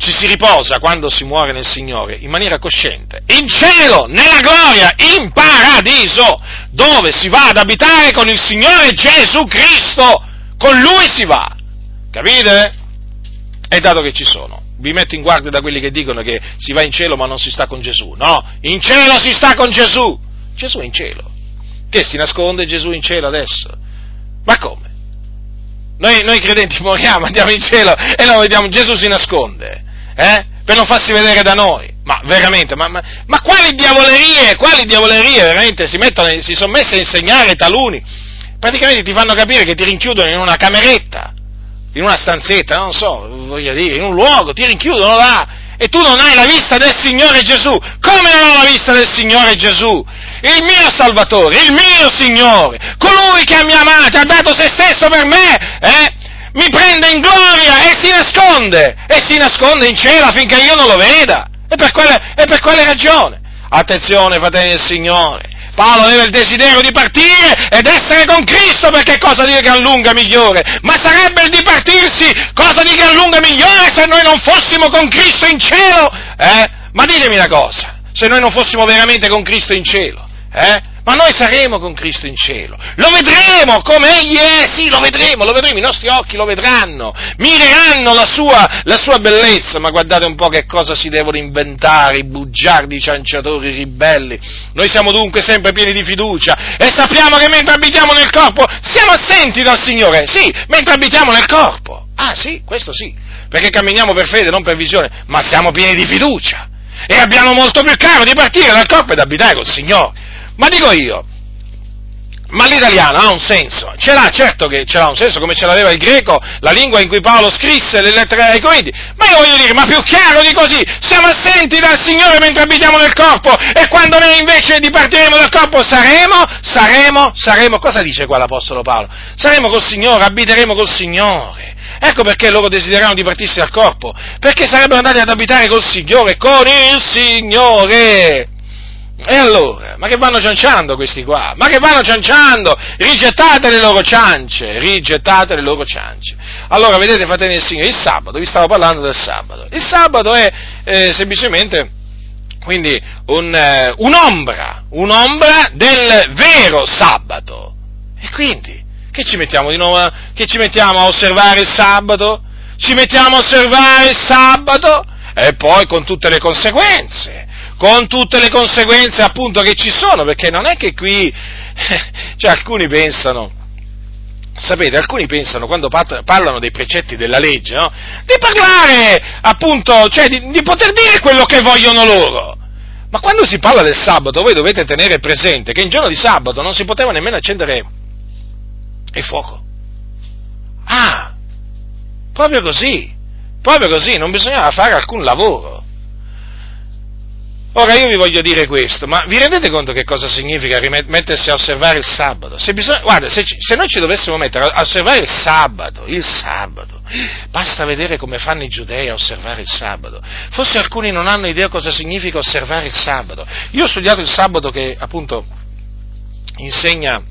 ci si riposa quando si muore nel Signore in maniera cosciente, in cielo, nella gloria, in paradiso, dove si va ad abitare con il Signore Gesù Cristo, con Lui si va, capite? E dato che ci sono, vi metto in guardia da quelli che dicono che si va in cielo ma non si sta con Gesù, no, in cielo si sta con Gesù, Gesù è in cielo, che si nasconde Gesù in cielo adesso? Ma come? Noi, noi credenti moriamo, andiamo in cielo e non vediamo, Gesù si nasconde eh? per non farsi vedere da noi. Ma veramente, ma, ma, ma quali diavolerie, quali diavolerie veramente si, mettono, si sono messe a insegnare taluni? Praticamente ti fanno capire che ti rinchiudono in una cameretta, in una stanzetta, non so, voglio dire, in un luogo, ti rinchiudono là e tu non hai la vista del Signore Gesù. Come non ho la vista del Signore Gesù? Il mio Salvatore, il mio Signore, colui che mi amato, ha dato se stesso per me, eh? Mi prende in gloria e si nasconde, e si nasconde in cielo affinché io non lo veda. E per quale, e per quale ragione? Attenzione, fratelli del Signore. Paolo aveva il desiderio di partire ed essere con Cristo perché cosa di gran lunga migliore? Ma sarebbe il dipartirsi cosa di gran lunga migliore se noi non fossimo con Cristo in cielo? Eh? Ma ditemi una cosa, se noi non fossimo veramente con Cristo in cielo, eh? Ma noi saremo con Cristo in cielo, lo vedremo come Egli è, sì, lo vedremo, lo vedremo, i nostri occhi lo vedranno, mireranno la sua, la sua bellezza, ma guardate un po' che cosa si devono inventare i bugiardi, i cianciatori, i ribelli. Noi siamo dunque sempre pieni di fiducia. E sappiamo che mentre abitiamo nel corpo siamo assenti dal Signore, sì, mentre abitiamo nel corpo. Ah sì, questo sì, perché camminiamo per fede, non per visione, ma siamo pieni di fiducia. E abbiamo molto più caro di partire dal corpo ed abitare col Signore. Ma dico io, ma l'italiano ha un senso? Ce l'ha, certo che ce l'ha un senso, come ce l'aveva il greco, la lingua in cui Paolo scrisse le lettere ai Corinti. Ma io voglio dire, ma più chiaro di così, siamo assenti dal Signore mentre abitiamo nel corpo e quando noi invece dipartiremo dal corpo saremo, saremo, saremo, cosa dice qua l'Apostolo Paolo? Saremo col Signore, abiteremo col Signore. Ecco perché loro desideravano di partirsi dal corpo, perché sarebbero andati ad abitare col Signore, con il Signore. E allora, ma che vanno cianciando questi qua? Ma che vanno cianciando? Rigettate le loro ciance, rigettate le loro ciance. Allora, vedete, fratelli del Signore, il sabato, vi stavo parlando del sabato. Il sabato è eh, semplicemente, quindi, un, eh, un'ombra, un'ombra del vero sabato. E quindi, che ci mettiamo di nuovo, che ci mettiamo a osservare il sabato? Ci mettiamo a osservare il sabato? E poi con tutte le conseguenze con tutte le conseguenze appunto che ci sono, perché non è che qui, cioè alcuni pensano, sapete, alcuni pensano quando parlano dei precetti della legge, no? di parlare appunto, cioè di, di poter dire quello che vogliono loro. Ma quando si parla del sabato, voi dovete tenere presente che in giorno di sabato non si poteva nemmeno accendere il fuoco. Ah, proprio così, proprio così, non bisognava fare alcun lavoro. Ora io vi voglio dire questo, ma vi rendete conto che cosa significa mettersi a osservare il sabato? Se bisogna, guarda, se, se, noi ci dovessimo mettere a osservare il sabato, il sabato, basta vedere come fanno i giudei a osservare il sabato. Forse alcuni non hanno idea cosa significa osservare il sabato. Io ho studiato il sabato che appunto insegna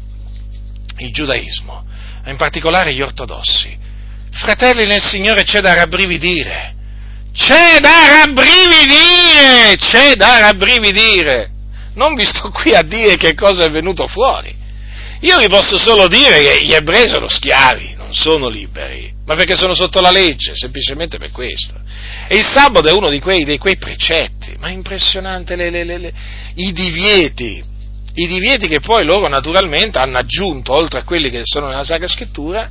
il giudaismo, in particolare gli ortodossi. Fratelli nel Signore c'è da rabbrividire c'è da rabbrividire, c'è da rabbrividire. Non vi sto qui a dire che cosa è venuto fuori. Io vi posso solo dire che gli ebrei sono schiavi, non sono liberi, ma perché sono sotto la legge, semplicemente per questo. E il sabato è uno di quei, di quei precetti, ma impressionante le, le, le, i divieti, i divieti che poi loro naturalmente hanno aggiunto, oltre a quelli che sono nella Sacra Scrittura,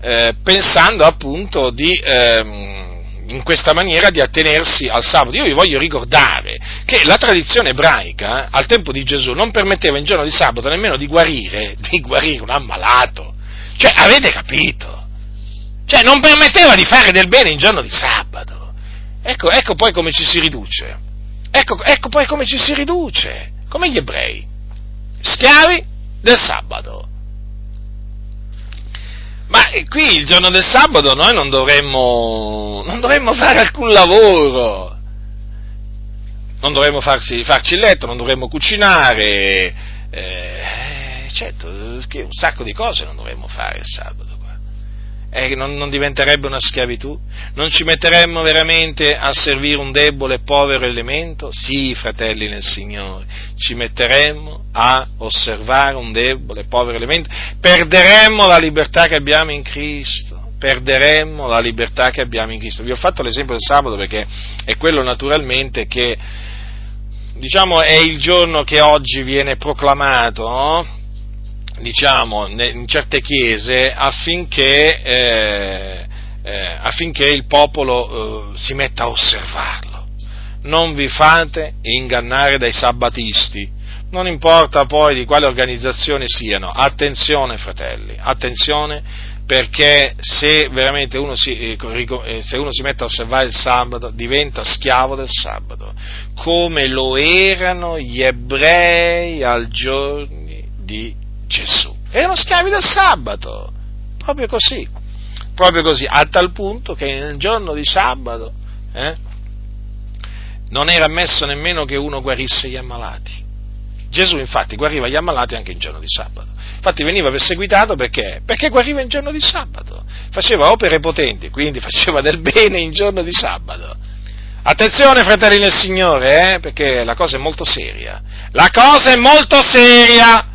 eh, pensando appunto di... Eh, in questa maniera di attenersi al sabato. Io vi voglio ricordare che la tradizione ebraica al tempo di Gesù non permetteva in giorno di sabato nemmeno di guarire, di guarire un ammalato. Cioè, avete capito? Cioè, non permetteva di fare del bene in giorno di sabato. Ecco, ecco poi come ci si riduce. Ecco, ecco poi come ci si riduce. Come gli ebrei. Schiavi del sabato. Ma qui il giorno del sabato noi non dovremmo, non dovremmo fare alcun lavoro, non dovremmo farsi, farci il letto, non dovremmo cucinare, eh, certo, un sacco di cose non dovremmo fare il sabato eh, non, non, diventerebbe una schiavitù? Non ci metteremmo veramente a servire un debole e povero elemento? Sì, fratelli nel Signore, ci metteremmo a osservare un debole e povero elemento, perderemmo la libertà che abbiamo in Cristo, perderemmo la libertà che abbiamo in Cristo. Vi ho fatto l'esempio del sabato perché è quello naturalmente che, diciamo, è il giorno che oggi viene proclamato, no? Diciamo, in certe chiese affinché, eh, eh, affinché il popolo eh, si metta a osservarlo. Non vi fate ingannare dai sabbatisti, non importa poi di quale organizzazione siano, attenzione fratelli, attenzione perché se veramente uno si, eh, eh, se uno si mette a osservare il sabato diventa schiavo del sabato, come lo erano gli ebrei al giorno di Gesù. Erano schiavi del sabato, proprio così, proprio così, a tal punto che nel giorno di sabato eh, non era ammesso nemmeno che uno guarisse gli ammalati. Gesù infatti guariva gli ammalati anche in giorno di sabato. Infatti veniva perseguitato perché? Perché guariva in giorno di sabato. Faceva opere potenti, quindi faceva del bene in giorno di sabato. Attenzione fratelli nel Signore, eh, perché la cosa è molto seria. La cosa è molto seria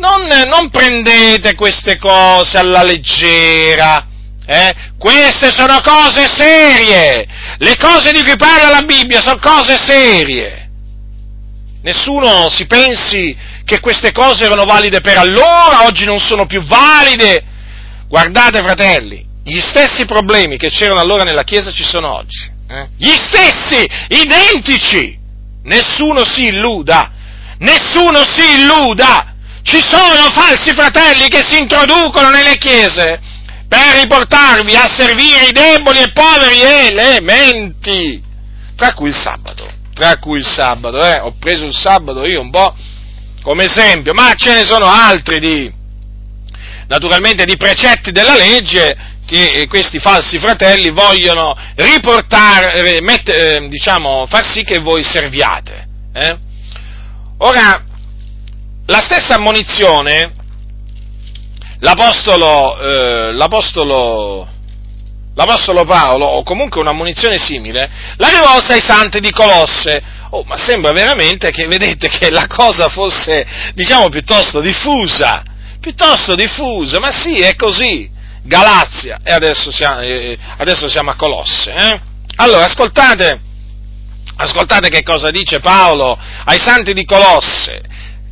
non, non prendete queste cose alla leggera, eh? queste sono cose serie, le cose di cui parla la Bibbia sono cose serie. Nessuno si pensi che queste cose erano valide per allora, oggi non sono più valide. Guardate fratelli, gli stessi problemi che c'erano allora nella Chiesa ci sono oggi. Eh? Gli stessi, identici. Nessuno si illuda, nessuno si illuda. Ci sono falsi fratelli che si introducono nelle chiese per riportarvi a servire i deboli e poveri elementi, tra cui il sabato, tra cui il sabato, eh? ho preso il sabato io un po' come esempio, ma ce ne sono altri di, naturalmente di precetti della legge che questi falsi fratelli vogliono riportare, eh, met, eh, diciamo, far sì che voi serviate. Eh? Ora, la stessa ammonizione l'apostolo, eh, l'apostolo, l'apostolo, Paolo, o comunque un'ammonizione simile, la rivolse ai santi di Colosse. Oh, ma sembra veramente che, vedete, che la cosa fosse, diciamo, piuttosto diffusa, piuttosto diffusa, ma sì, è così. Galazia, e adesso siamo, eh, adesso siamo a Colosse. Eh? Allora, ascoltate, ascoltate che cosa dice Paolo ai santi di Colosse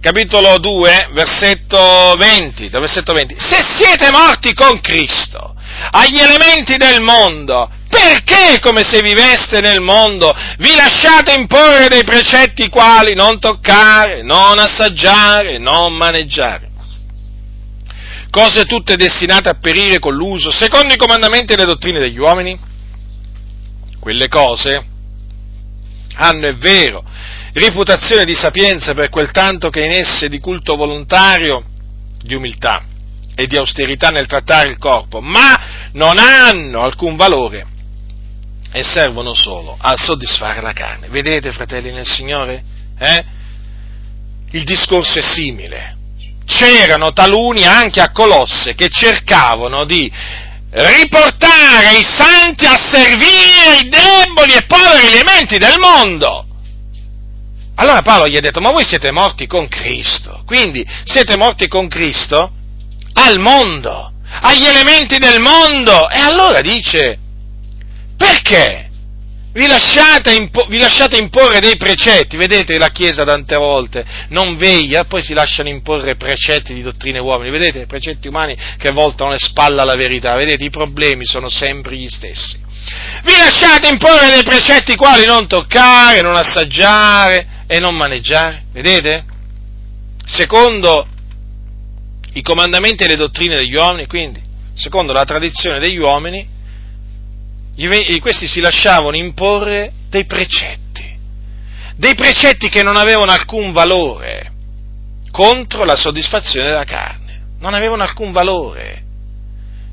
capitolo 2, versetto 20, versetto 20. Se siete morti con Cristo agli elementi del mondo, perché come se viveste nel mondo vi lasciate imporre dei precetti quali non toccare, non assaggiare, non maneggiare? Cose tutte destinate a perire con l'uso, secondo i comandamenti e le dottrine degli uomini? Quelle cose hanno, è vero, riputazione di sapienza per quel tanto che in esse di culto volontario, di umiltà e di austerità nel trattare il corpo, ma non hanno alcun valore e servono solo a soddisfare la carne. Vedete, fratelli nel Signore? Eh? Il discorso è simile. C'erano taluni anche a Colosse che cercavano di riportare i santi a servire i deboli e poveri elementi del mondo. Allora Paolo gli ha detto, ma voi siete morti con Cristo, quindi siete morti con Cristo al mondo, agli elementi del mondo. E allora dice, perché? Vi lasciate, impo- vi lasciate, imporre dei precetti, vedete la Chiesa tante volte non veglia, poi si lasciano imporre precetti di dottrine uomini, vedete precetti umani che voltano le spalle alla verità, vedete i problemi sono sempre gli stessi. Vi lasciate imporre dei precetti quali non toccare, non assaggiare e non maneggiare, vedete? Secondo i comandamenti e le dottrine degli uomini, quindi secondo la tradizione degli uomini, questi si lasciavano imporre dei precetti, dei precetti che non avevano alcun valore contro la soddisfazione della carne, non avevano alcun valore,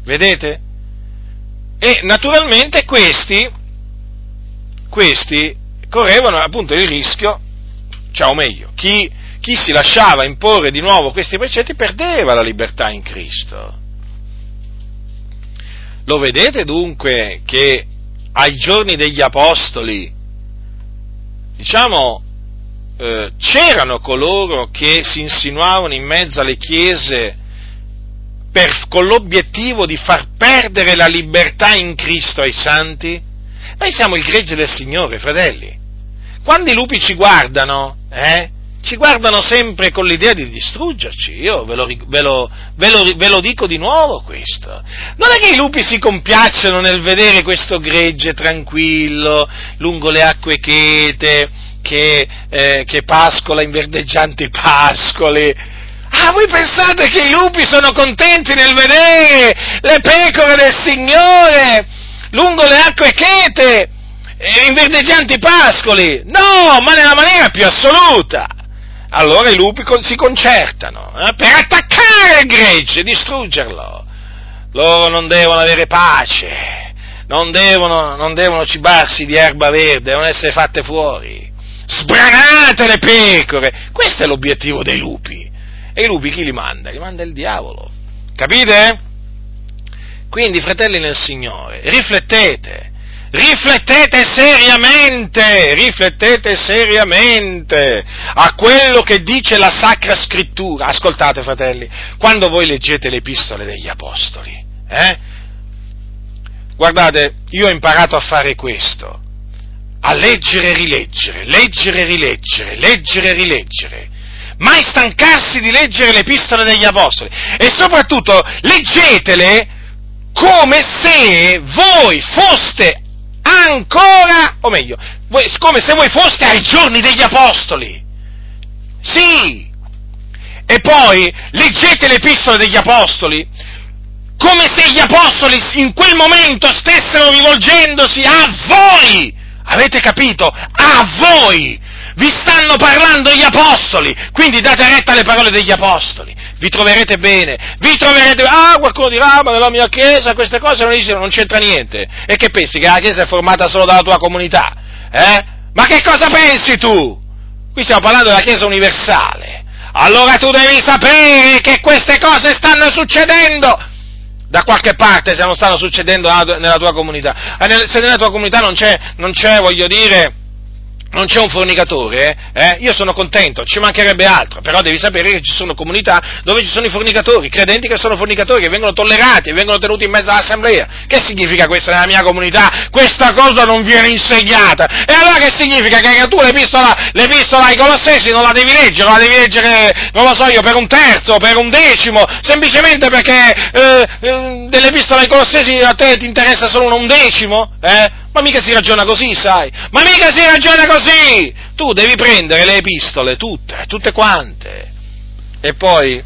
vedete? E naturalmente questi, questi correvano appunto il rischio, cioè o meglio, chi, chi si lasciava imporre di nuovo questi precetti perdeva la libertà in Cristo. Lo vedete dunque che ai giorni degli Apostoli, diciamo, eh, c'erano coloro che si insinuavano in mezzo alle chiese per, con l'obiettivo di far perdere la libertà in Cristo ai santi? Noi siamo il gregge del Signore, fratelli. Quando i lupi ci guardano, eh, ci guardano sempre con l'idea di distruggerci, io ve lo, ve, lo, ve, lo, ve lo, dico di nuovo questo. Non è che i lupi si compiacciono nel vedere questo gregge tranquillo, lungo le acque chete, che, eh, che pascola in verdeggianti pascoli. Ah, voi pensate che i lupi sono contenti nel vedere le pecore del Signore lungo le acque chete, in verdeggianti pascoli? No, ma nella maniera più assoluta allora i lupi si concertano eh, per attaccare il gregge, distruggerlo. Loro non devono avere pace, non devono, non devono cibarsi di erba verde, devono essere fatte fuori. Sbranate le pecore! Questo è l'obiettivo dei lupi. E i lupi chi li manda? Li manda il diavolo. Capite? Quindi, fratelli nel Signore, riflettete riflettete seriamente, riflettete seriamente a quello che dice la Sacra Scrittura. Ascoltate, fratelli, quando voi leggete le epistole degli Apostoli, eh? Guardate, io ho imparato a fare questo, a leggere e rileggere, leggere e rileggere, leggere e rileggere. Mai stancarsi di leggere le epistole degli Apostoli e soprattutto leggetele come se voi foste ancora, o meglio, voi, come se voi foste ai giorni degli Apostoli. Sì. E poi leggete le epistole degli Apostoli come se gli Apostoli in quel momento stessero rivolgendosi a voi. Avete capito? A voi. Vi stanno parlando gli Apostoli, quindi date retta alle parole degli Apostoli vi troverete bene, vi troverete, ah qualcuno dirà, ma nella mia chiesa queste cose non, esistono, non c'entra niente, e che pensi che la chiesa è formata solo dalla tua comunità? Eh? Ma che cosa pensi tu? Qui stiamo parlando della chiesa universale, allora tu devi sapere che queste cose stanno succedendo da qualche parte se non stanno succedendo nella tua comunità. Se nella tua comunità non c'è, non c'è voglio dire, non c'è un fornicatore, eh? io sono contento, ci mancherebbe altro, però devi sapere che ci sono comunità dove ci sono i fornicatori, credenti che sono fornicatori, che vengono tollerati vengono tenuti in mezzo all'assemblea. Che significa questo nella mia comunità? Questa cosa non viene insegnata. E allora che significa? Che tu l'epistola, l'epistola ai Colossesi non la devi leggere, la devi leggere, non lo so io, per un terzo, per un decimo, semplicemente perché eh, eh, dell'epistola ai Colossesi a te ti interessa solo un undecimo? Eh? Ma mica si ragiona così, sai? Ma mica si ragiona così! Tu devi prendere le epistole, tutte, tutte quante. E poi,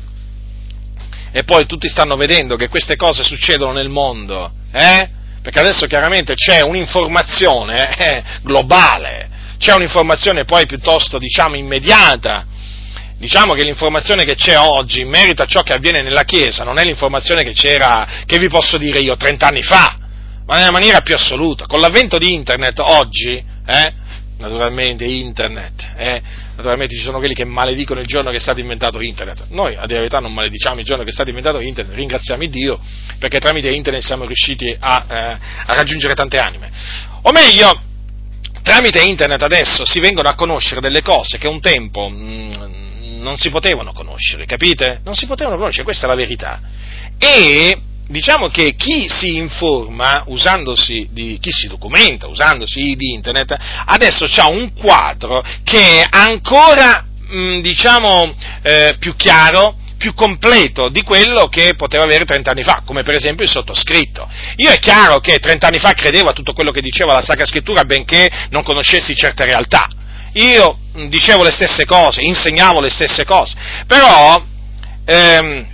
e poi tutti stanno vedendo che queste cose succedono nel mondo, eh? Perché adesso chiaramente c'è un'informazione eh, globale, c'è un'informazione poi piuttosto, diciamo, immediata. Diciamo che l'informazione che c'è oggi in merito a ciò che avviene nella Chiesa non è l'informazione che c'era, che vi posso dire io, 30 anni fa ma nella maniera più assoluta. Con l'avvento di Internet oggi, eh, naturalmente Internet, eh, naturalmente ci sono quelli che maledicono il giorno che è stato inventato Internet. Noi, a dire la verità, non malediciamo il giorno che è stato inventato Internet, ringraziamo Dio, perché tramite Internet siamo riusciti a, eh, a raggiungere tante anime. O meglio, tramite Internet adesso si vengono a conoscere delle cose che un tempo mh, mm, non si potevano conoscere, capite? Non si potevano conoscere, questa è la verità. E diciamo che chi si informa di, chi si documenta usandosi di internet, adesso ha un quadro che è ancora, mh, diciamo, eh, più chiaro, più completo di quello che poteva avere 30 anni fa, come per esempio il sottoscritto. Io è chiaro che 30 anni fa credevo a tutto quello che diceva la Sacra Scrittura, benché non conoscessi certe realtà. Io dicevo le stesse cose, insegnavo le stesse cose, però ehm,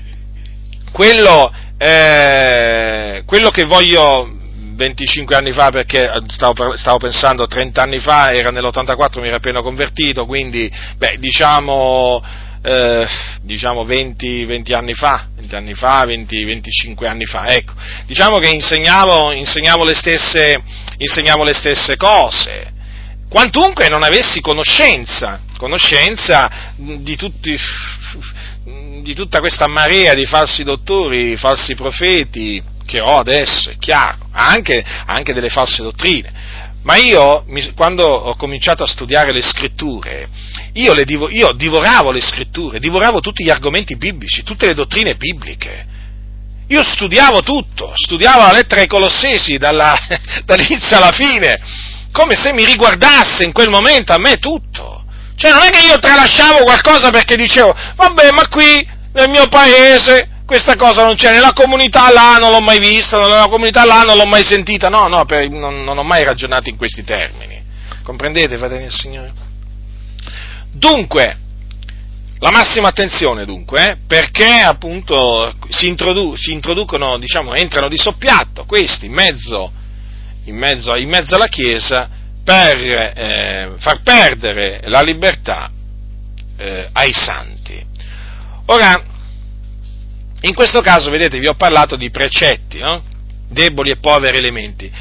quello eh, quello che voglio 25 anni fa, perché stavo, stavo, pensando 30 anni fa, era nell'84, mi era appena convertito, quindi beh, diciamo, eh, diciamo 20, 20, anni fa, 20 anni fa, 20, 25 anni fa, ecco, diciamo che insegnavo, insegnavo, le, stesse, insegnavo le stesse cose, quantunque non avessi conoscenza, conoscenza di tutti di tutta questa marea di falsi dottori, falsi profeti che ho adesso, è chiaro, anche, anche delle false dottrine. Ma io, quando ho cominciato a studiare le scritture, io, le divo, io divoravo le scritture, divoravo tutti gli argomenti biblici, tutte le dottrine bibliche. Io studiavo tutto, studiavo la lettera ai Colossesi dalla, dall'inizio alla fine, come se mi riguardasse in quel momento a me tutto. Cioè non è che io tralasciavo qualcosa perché dicevo, vabbè, ma qui nel mio paese questa cosa non c'è, nella comunità là non l'ho mai vista, nella comunità là non l'ho mai sentita, no, no, per, non, non, ho mai ragionato in questi termini. Comprendete, fratelli del Signore? Dunque, la massima attenzione dunque, eh, perché appunto si, introdu- si, introducono, diciamo, entrano di soppiatto questi in mezzo, in mezzo, in mezzo alla Chiesa per eh, far perdere la libertà eh, ai santi. Ora, in questo caso, vedete, vi ho parlato di precetti, no? deboli e poveri elementi,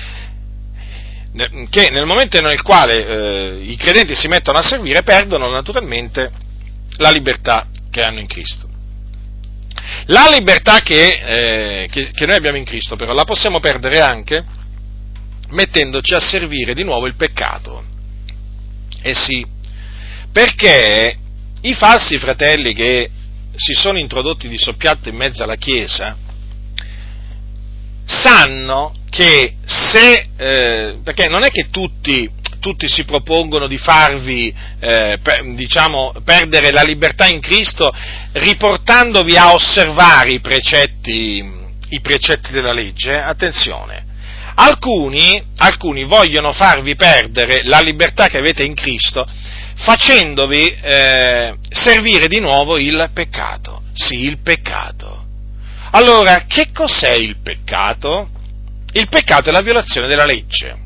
che nel momento nel quale eh, i credenti si mettono a servire perdono naturalmente la libertà che hanno in Cristo. La libertà che, eh, che, che noi abbiamo in Cristo, però, la possiamo perdere anche mettendoci a servire di nuovo il peccato. Eh sì, perché i falsi fratelli che si sono introdotti di soppiatto in mezzo alla Chiesa, sanno che se, eh, perché non è che tutti, tutti, si propongono di farvi, eh, per, diciamo, perdere la libertà in Cristo riportandovi a osservare i precetti, i precetti della legge, attenzione, alcuni, alcuni vogliono farvi perdere la libertà che avete in Cristo facendovi eh, servire di nuovo il peccato. Sì, il peccato. Allora, che cos'è il peccato? Il peccato è la violazione della legge.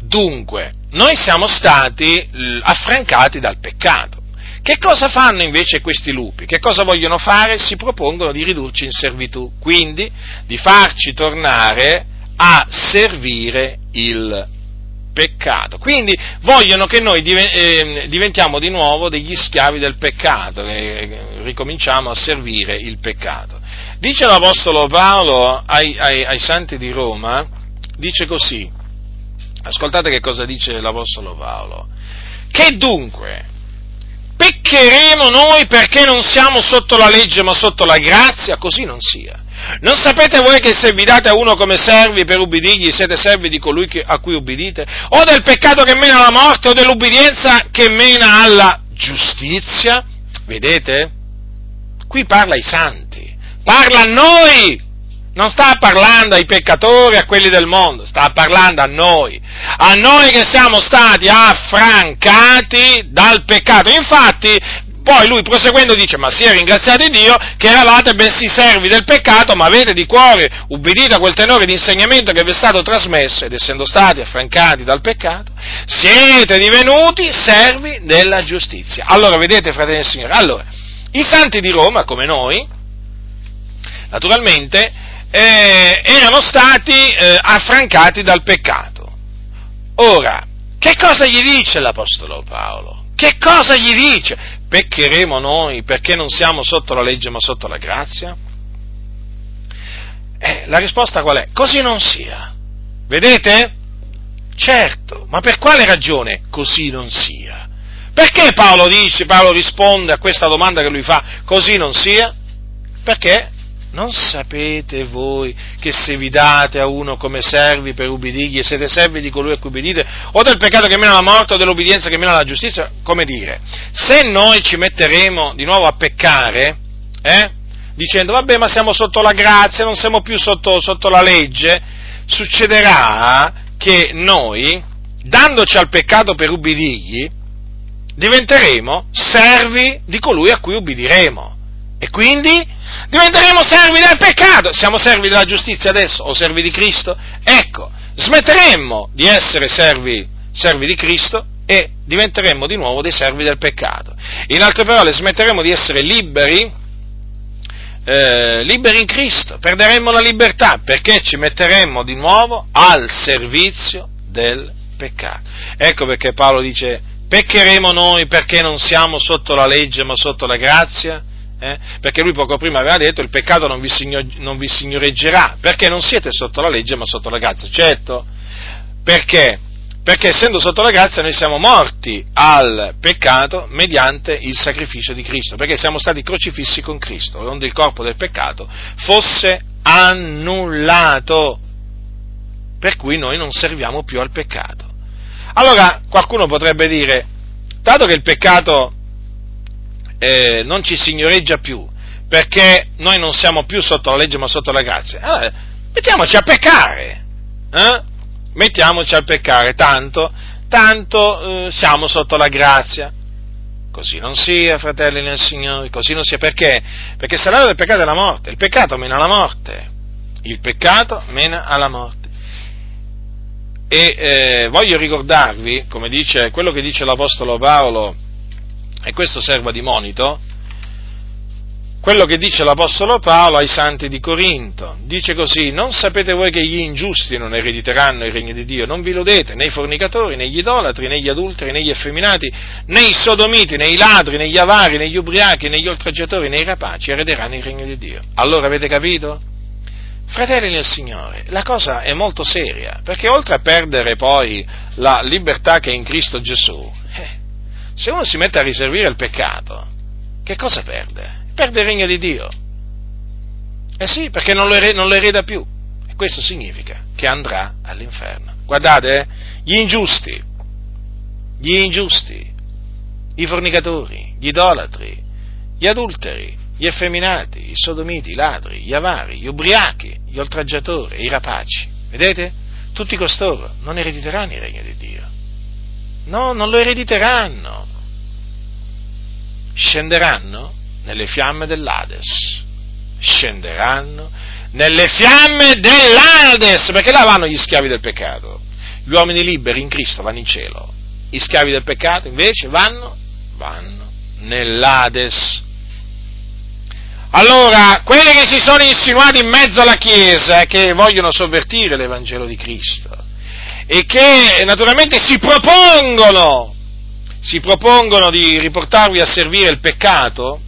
Dunque, noi siamo stati affrancati dal peccato. Che cosa fanno invece questi lupi? Che cosa vogliono fare? Si propongono di ridurci in servitù, quindi di farci tornare a servire il peccato. Quindi vogliono che noi ehm, diventiamo di nuovo degli schiavi del peccato, che ricominciamo a servire il peccato. Dice l'Apostolo Paolo ai, ai, ai santi di Roma, dice così, Ascoltate che cosa dice l'Apostolo Paolo. Che dunque peccheremo noi perché non siamo sotto la legge ma sotto la grazia? Così non sia. Non sapete voi che se vi date a uno come servi per ubbidirgli siete servi di colui che, a cui ubbidite? O del peccato che mena alla morte o dell'ubbidienza che mena alla giustizia? Vedete? Qui parla ai santi, parla a noi, non sta parlando ai peccatori, a quelli del mondo, sta parlando a noi, a noi che siamo stati affrancati dal peccato. Infatti, poi lui proseguendo dice, ma sia ringraziati Dio che eravate bensì servi del peccato, ma avete di cuore ubbidito a quel tenore di insegnamento che vi è stato trasmesso ed essendo stati affrancati dal peccato, siete divenuti servi della giustizia. Allora, vedete, fratelli e signori, allora, i santi di Roma, come noi, naturalmente, eh, erano stati eh, affrancati dal peccato. Ora, che cosa gli dice l'Apostolo Paolo? Che cosa gli dice? Peccheremo noi perché non siamo sotto la legge ma sotto la grazia? Eh, la risposta qual è? Così non sia. Vedete? Certo, ma per quale ragione così non sia? Perché Paolo dice, Paolo risponde a questa domanda che lui fa, così non sia? Perché non sapete voi che se vi date a uno come servi per ubbidirgli, siete servi di colui a cui ubbidite, o del peccato che mena la morte o dell'obbedienza che mena la giustizia? Come dire, se noi ci metteremo di nuovo a peccare, eh, dicendo vabbè ma siamo sotto la grazia, non siamo più sotto, sotto la legge, succederà che noi, dandoci al peccato per ubbidirgli, diventeremo servi di colui a cui ubbidiremo. E quindi diventeremo servi del peccato. Siamo servi della giustizia adesso o servi di Cristo? Ecco, smetteremmo di essere servi, servi di Cristo e diventeremmo di nuovo dei servi del peccato. In altre parole, smetteremo di essere liberi, eh, liberi in Cristo, perderemmo la libertà perché ci metteremmo di nuovo al servizio del peccato. Ecco perché Paolo dice, peccheremo noi perché non siamo sotto la legge ma sotto la grazia? Eh? Perché lui poco prima aveva detto il peccato non vi, signor, non vi signoreggerà, perché non siete sotto la legge ma sotto la grazia. Certo, perché? Perché essendo sotto la grazia noi siamo morti al peccato mediante il sacrificio di Cristo, perché siamo stati crocifissi con Cristo, onde il corpo del peccato fosse annullato, per cui noi non serviamo più al peccato. Allora qualcuno potrebbe dire, dato che il peccato eh, non ci signoreggia più, perché noi non siamo più sotto la legge ma sotto la grazia. Allora, mettiamoci a peccare, eh? mettiamoci a peccare, tanto, tanto eh, siamo sotto la grazia. Così non sia, fratelli nel Signore, così non sia perché? Perché il salario del peccato è la morte, il peccato mena alla morte, il peccato mena alla morte. E eh, voglio ricordarvi, come dice quello che dice l'Apostolo Paolo e questo serva di monito, quello che dice l'Apostolo Paolo ai santi di Corinto. Dice così, non sapete voi che gli ingiusti non erediteranno il regno di Dio, non vi ludete, né i fornicatori, né gli idolatri, né gli adulteri, né gli effeminati, né i sodomiti, né i ladri, né gli avari, né gli ubriachi, né gli oltraggiatori, né i rapaci erederanno il regno di Dio. Allora avete capito? Fratelli nel Signore, la cosa è molto seria, perché oltre a perdere poi la libertà che è in Cristo Gesù, se uno si mette a riservire il peccato, che cosa perde? Perde il regno di Dio. Eh sì, perché non lo, ereda, non lo ereda più. E questo significa che andrà all'inferno. Guardate, eh, gli ingiusti, gli ingiusti, i fornicatori, gli idolatri, gli adulteri, gli effeminati, i sodomiti, i ladri, gli avari, gli ubriachi, gli oltraggiatori, i rapaci. Vedete? Tutti costoro non erediteranno il regno di Dio. No, non lo erediteranno scenderanno nelle fiamme dell'Ades. Scenderanno nelle fiamme dell'Ades, perché là vanno gli schiavi del peccato. Gli uomini liberi in Cristo vanno in cielo. Gli schiavi del peccato invece vanno, vanno nell'Ades. Allora, quelli che si sono insinuati in mezzo alla Chiesa, che vogliono sovvertire l'Evangelo di Cristo, e che naturalmente si propongono si propongono di riportarvi a servire il peccato,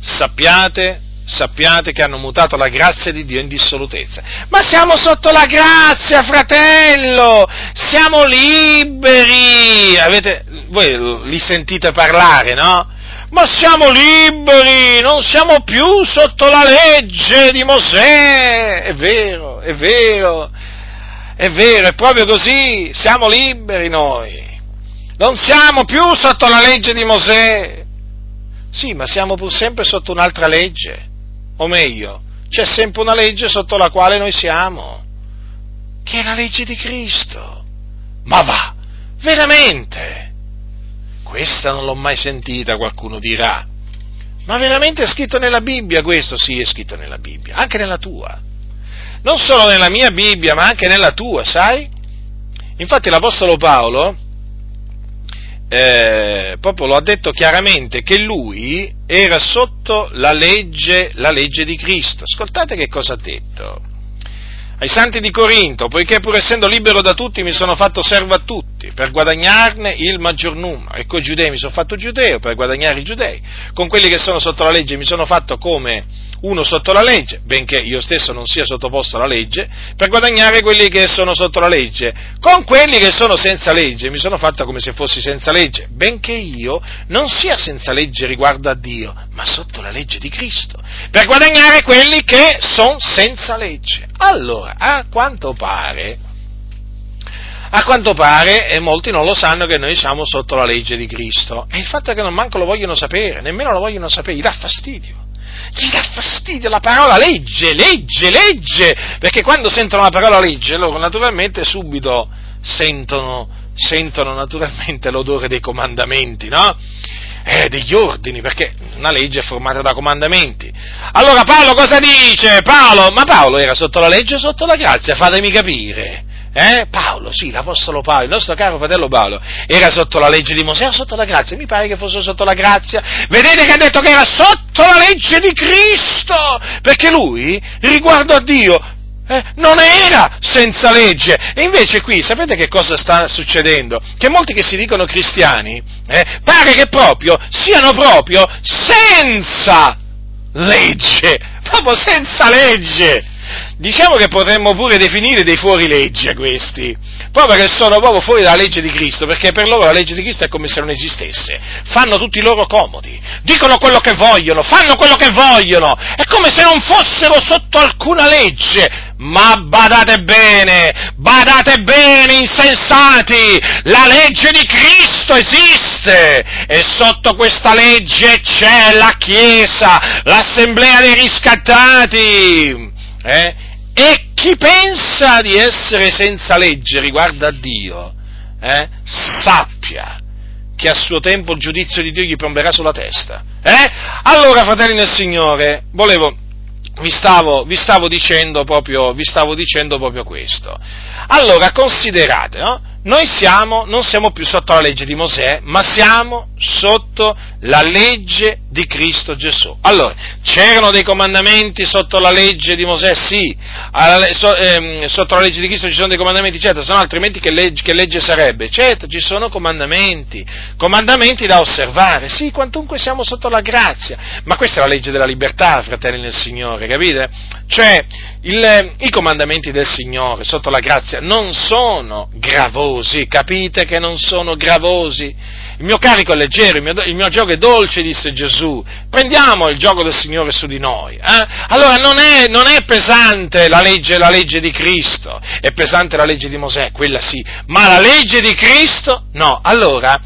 sappiate sappiate che hanno mutato la grazia di Dio in dissolutezza. Ma siamo sotto la grazia, fratello! Siamo liberi! Avete, voi li sentite parlare, no? Ma siamo liberi, non siamo più sotto la legge di Mosè! È vero, è vero, è vero, è proprio così, siamo liberi noi. Non siamo più sotto la legge di Mosè. Sì, ma siamo pur sempre sotto un'altra legge o meglio, c'è sempre una legge sotto la quale noi siamo, che è la legge di Cristo. Ma va, veramente? Questa non l'ho mai sentita, qualcuno dirà. Ma veramente è scritto nella Bibbia questo? Sì, è scritto nella Bibbia, anche nella tua. Non solo nella mia Bibbia, ma anche nella tua, sai? Infatti l'Apostolo Paolo eh, proprio lo ha detto chiaramente che lui era sotto la legge, la legge di Cristo. Ascoltate che cosa ha detto. Ai santi di Corinto, poiché pur essendo libero da tutti mi sono fatto servo a tutti, per guadagnarne il maggior numero. E con i giudei mi sono fatto giudeo per guadagnare i giudei. Con quelli che sono sotto la legge mi sono fatto come uno sotto la legge, benché io stesso non sia sottoposto alla legge, per guadagnare quelli che sono sotto la legge. Con quelli che sono senza legge mi sono fatta come se fossi senza legge, benché io non sia senza legge riguardo a Dio, ma sotto la legge di Cristo, per guadagnare quelli che sono senza legge. Allora, a quanto pare, a quanto pare, e molti non lo sanno, che noi siamo sotto la legge di Cristo. E il fatto è che non manco lo vogliono sapere, nemmeno lo vogliono sapere, gli dà fastidio gli dà fastidio la parola legge, legge, legge, perché quando sentono la parola legge loro naturalmente subito sentono, sentono naturalmente l'odore dei comandamenti, no? Eh, degli ordini, perché una legge è formata da comandamenti. Allora Paolo cosa dice? Paolo, ma Paolo era sotto la legge o sotto la grazia? Fatemi capire. Eh? Paolo, sì, l'Apostolo Paolo, il nostro caro fratello Paolo, era sotto la legge di Mosè o sotto la grazia? Mi pare che fosse sotto la grazia. Vedete che ha detto che era sotto la legge di Cristo, perché lui, riguardo a Dio, eh, non era senza legge. E invece qui, sapete che cosa sta succedendo? Che molti che si dicono cristiani, eh, pare che proprio siano proprio senza legge, proprio senza legge diciamo che potremmo pure definire dei fuorilegge questi, proprio che sono proprio fuori dalla legge di Cristo, perché per loro la legge di Cristo è come se non esistesse, fanno tutti i loro comodi, dicono quello che vogliono, fanno quello che vogliono, è come se non fossero sotto alcuna legge, ma badate bene, badate bene, insensati, la legge di Cristo esiste! E sotto questa legge c'è la Chiesa, l'assemblea dei riscattati. Eh? E chi pensa di essere senza legge riguardo a Dio, eh, sappia che a suo tempo il giudizio di Dio gli piomberà sulla testa. Eh? Allora, fratelli nel Signore, volevo, vi stavo, vi stavo, dicendo proprio, vi stavo dicendo proprio questo. Allora, considerate, no? Noi siamo, non siamo più sotto la legge di Mosè, ma siamo sotto la legge di Cristo Gesù. Allora, c'erano dei comandamenti sotto la legge di Mosè? Sì. So, ehm, sotto la legge di Cristo ci sono dei comandamenti? Certo, se no altrimenti che legge, che legge sarebbe? Certo, ci sono comandamenti, comandamenti da osservare. Sì, quantunque siamo sotto la grazia. Ma questa è la legge della libertà, fratelli nel Signore, capite? Cioè, il, i comandamenti del Signore sotto la grazia non sono gravosi, capite che non sono gravosi? Il mio carico è leggero, il mio, il mio, gioco è dolce, disse Gesù. Prendiamo il gioco del Signore su di noi. Eh? Allora non è, non è pesante la legge, la legge di Cristo, è pesante la legge di Mosè, quella sì, ma la legge di Cristo no. Allora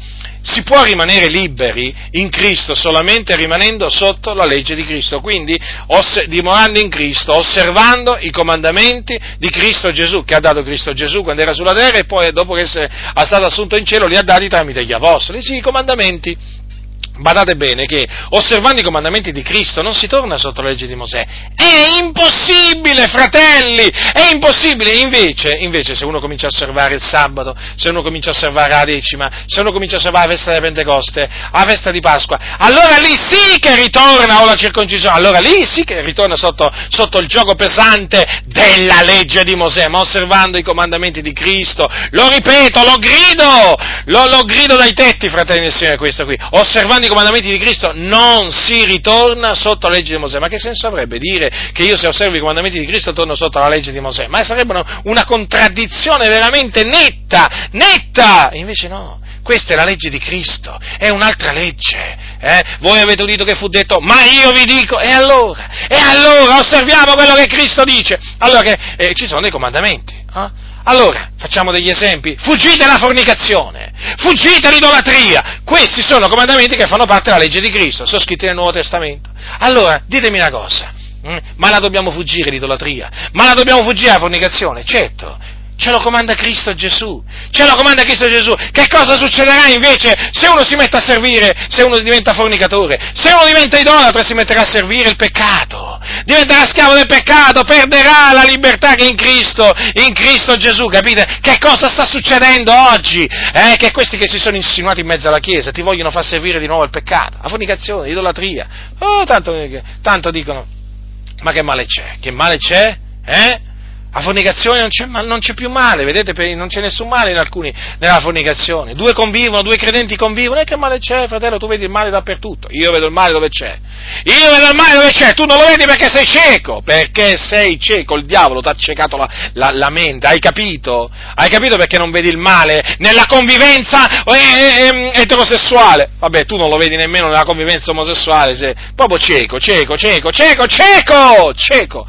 si può rimanere liberi in Cristo solamente rimanendo sotto la legge di Cristo, quindi oss- dimorando in Cristo, osservando i comandamenti di Cristo Gesù, che ha dato Cristo Gesù quando era sulla terra e poi dopo che è stato assunto in cielo li ha dati tramite gli apostoli, sì, i comandamenti Badate bene che osservando i comandamenti di Cristo non si torna sotto la legge di Mosè. È impossibile, fratelli! È impossibile! Invece, invece, se uno comincia a osservare il sabato, se uno comincia a osservare la decima, se uno comincia a osservare la festa di Pentecoste, la festa di Pasqua, allora lì sì che ritorna o la circoncisione, allora lì sì che ritorna sotto, sotto il gioco pesante della legge di Mosè, ma osservando i comandamenti di Cristo, lo ripeto, lo grido, lo, lo grido dai tetti, fratelli del Signore, questo qui, osservando i comandamenti di Cristo non si ritorna sotto la legge di Mosè. Ma che senso avrebbe dire che io se osservo i comandamenti di Cristo torno sotto la legge di Mosè? Ma sarebbe una, una contraddizione veramente netta, netta! Invece no, questa è la legge di Cristo, è un'altra legge. Eh? Voi avete udito che fu detto, ma io vi dico, e allora? E allora osserviamo quello che Cristo dice. Allora che eh, ci sono dei comandamenti. Eh? Allora, facciamo degli esempi. Fuggite dalla fornicazione, fuggite dall'idolatria. Questi sono comandamenti che fanno parte della legge di Cristo, sono scritti nel Nuovo Testamento. Allora, ditemi una cosa, hm? ma la dobbiamo fuggire l'idolatria? Ma la dobbiamo fuggire la fornicazione? Certo, Ce lo comanda Cristo Gesù. Ce lo comanda Cristo Gesù. Che cosa succederà invece se uno si mette a servire, se uno diventa fornicatore, se uno diventa idolatra si metterà a servire il peccato? Diventerà schiavo del peccato, perderà la libertà che è in Cristo, in Cristo Gesù, capite? Che cosa sta succedendo oggi? Eh, che questi che si sono insinuati in mezzo alla Chiesa ti vogliono far servire di nuovo il peccato, la fornicazione, l'idolatria. Oh, tanto, tanto dicono, ma che male c'è? Che male c'è? Eh? La fornicazione non c'è, non c'è, più male, vedete, non c'è nessun male in alcuni nella fornicazione. Due convivono, due credenti convivono, e che male c'è, fratello? Tu vedi il male dappertutto. Io vedo il male dove c'è. Io vedo il male dove c'è, tu non lo vedi perché sei cieco, perché sei cieco, il diavolo ti ha ciecato la, la, la, mente, hai capito? Hai capito perché non vedi il male nella convivenza eh, eh, eh, eterosessuale? Vabbè, tu non lo vedi nemmeno nella convivenza omosessuale, sei proprio cieco, cieco, cieco, cieco, cieco, cieco.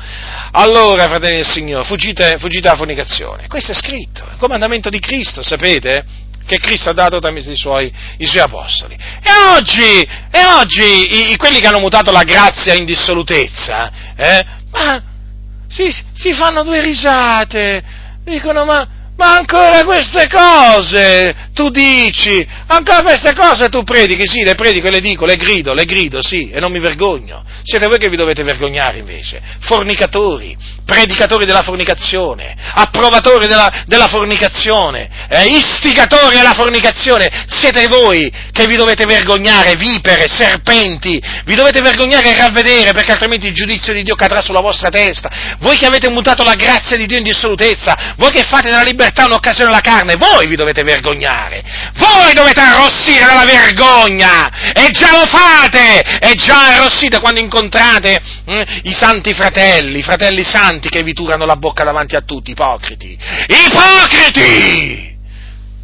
Allora, fratelli del Signore, fuggite, fuggite dalla fornicazione. Questo è scritto, il comandamento di Cristo, sapete? Che Cristo ha dato tramite i suoi, i suoi apostoli. E oggi, e oggi i, quelli che hanno mutato la grazia in dissolutezza, eh, ma si, si fanno due risate, dicono ma ma ancora queste cose tu dici, ancora queste cose tu predichi, sì, le predico e le dico, le grido, le grido, sì, e non mi vergogno. Siete voi che vi dovete vergognare invece, fornicatori, predicatori della fornicazione, approvatori della, della fornicazione, eh, istigatori della fornicazione, siete voi che vi dovete vergognare, vipere, serpenti, vi dovete vergognare e ravvedere perché altrimenti il giudizio di Dio cadrà sulla vostra testa. Voi che avete mutato la grazia di Dio in dissolutezza, voi che fate della libertà libertà un'occasione alla carne, voi vi dovete vergognare, voi dovete arrossire dalla vergogna, e già lo fate, e già arrossite quando incontrate hm, i santi fratelli, i fratelli santi che vi turano la bocca davanti a tutti, ipocriti, ipocriti!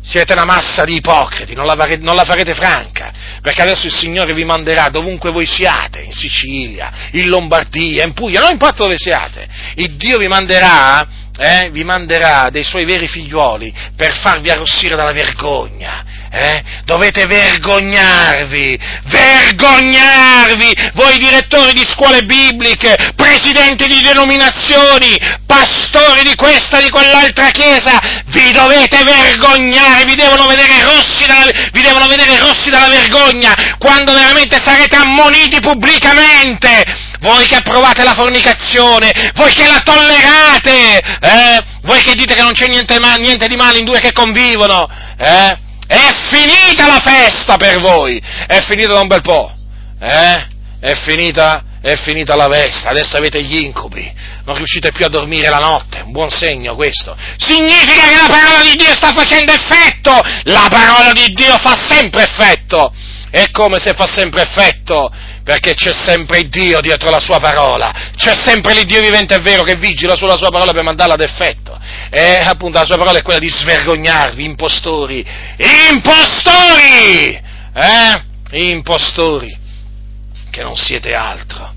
Siete una massa di ipocriti, non la, farete, non la, farete, franca, perché adesso il Signore vi manderà dovunque voi siate, in Sicilia, in Lombardia, in Puglia, non importa dove siate, il Dio vi manderà eh, vi manderà dei suoi veri figliuoli per farvi arrossire dalla vergogna. Eh? Dovete vergognarvi, vergognarvi, voi direttori di scuole bibliche, presidenti di denominazioni, pastori di questa e di quell'altra chiesa, vi dovete vergognare, vi devono vedere rossi dalla, devono vedere rossi dalla vergogna, quando veramente sarete ammoniti pubblicamente, voi che approvate la fornicazione, voi che la tollerate, eh? voi che dite che non c'è niente, niente, di male in due che convivono, eh? È finita la festa per voi, è finita da un bel po', eh? è, finita, è finita la festa, adesso avete gli incubi, non riuscite più a dormire la notte, un buon segno questo, significa che la parola di Dio sta facendo effetto, la parola di Dio fa sempre effetto, è come se fa sempre effetto perché c'è sempre Dio dietro la sua parola, c'è sempre l'Iddio vivente e vero che vigila sulla sua parola per mandarla ad effetto. E appunto la sua parola è quella di svergognarvi, impostori, impostori, eh? Impostori, che non siete altro,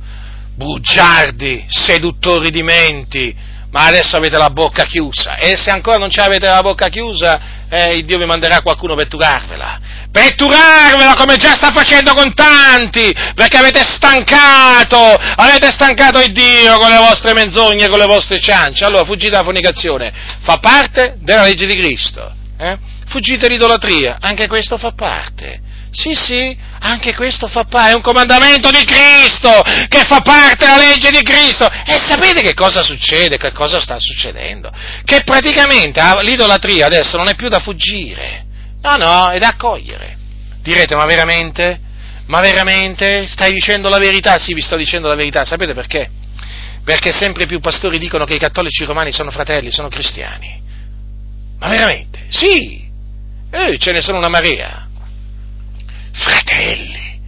bugiardi, seduttori di menti, ma adesso avete la bocca chiusa. E se ancora non ce l'avete la bocca chiusa, eh, Dio vi manderà qualcuno per turarvela, per turarvela come già sta facendo con tanti, perché avete stancato, avete stancato il Dio con le vostre menzogne, con le vostre ciance, allora fuggite dalla fornicazione, fa parte della legge di Cristo, eh? fuggite l'idolatria, anche questo fa parte. Sì, sì, anche questo fa parte, è un comandamento di Cristo, che fa parte della legge di Cristo. E sapete che cosa succede, che cosa sta succedendo? Che praticamente l'idolatria adesso non è più da fuggire, no, no, è da accogliere. Direte, ma veramente? Ma veramente? Stai dicendo la verità? Sì, vi sto dicendo la verità, sapete perché? Perché sempre più pastori dicono che i cattolici romani sono fratelli, sono cristiani. Ma veramente? Sì! Eh, ce ne sono una marea fratelli,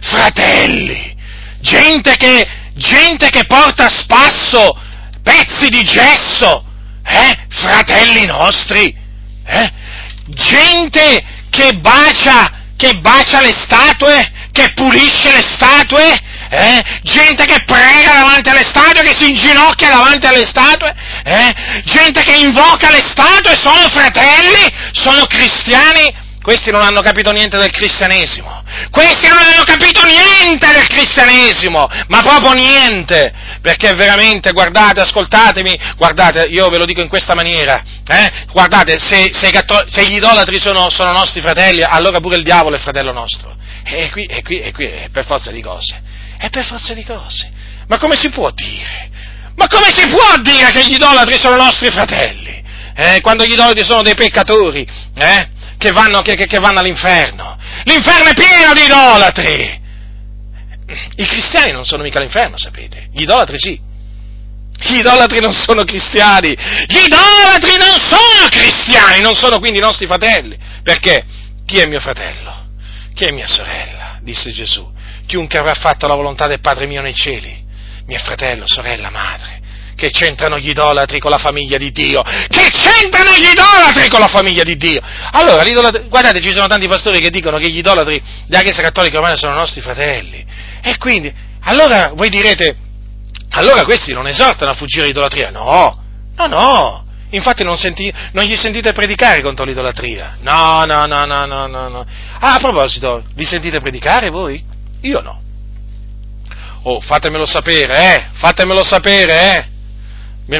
fratelli, gente che, gente che porta a spasso pezzi di gesso, eh? fratelli nostri, eh? gente che bacia, che bacia le statue, che pulisce le statue, eh? gente che prega davanti alle statue, che si inginocchia davanti alle statue, eh? gente che invoca le statue, sono fratelli, sono cristiani, questi non hanno capito niente del cristianesimo. Questi non hanno capito niente del cristianesimo, ma proprio niente. Perché veramente, guardate, ascoltatemi, guardate, io ve lo dico in questa maniera, eh? guardate, se, se, se gli idolatri sono, sono, nostri fratelli, allora pure il diavolo è fratello nostro. E qui, e qui, e qui è per forza di cose. È per forza di cose. Ma come si può dire? Ma come si può dire che gli idolatri sono nostri fratelli? Eh? Quando gli idolatri sono dei peccatori, eh? Che, vanno, che, che vanno all'inferno. L'inferno è pieno di idolatri. I cristiani non sono mica l'inferno, sapete. Gli idolatri sì. Gli idolatri non sono cristiani. Gli idolatri non sono cristiani, non sono quindi i nostri fratelli. Perché? Chi è mio fratello? Chi è mia sorella? Disse Gesù. Chiunque avrà fatto la volontà del Padre mio nei cieli, mio fratello, sorella, madre. Che c'entrano gli idolatri con la famiglia di Dio? Che c'entrano gli idolatri con la famiglia di Dio? Allora, guardate, ci sono tanti pastori che dicono che gli idolatri della Chiesa Cattolica Romana sono nostri fratelli. E quindi, allora voi direte, allora questi non esortano a fuggire l'idolatria? No, no, no. Infatti non, senti, non, gli sentite predicare contro l'idolatria. No, no, no, no, no, no. Ah, a proposito, vi sentite predicare voi? Io no. Oh, fatemelo sapere, eh? Fatemelo sapere, eh?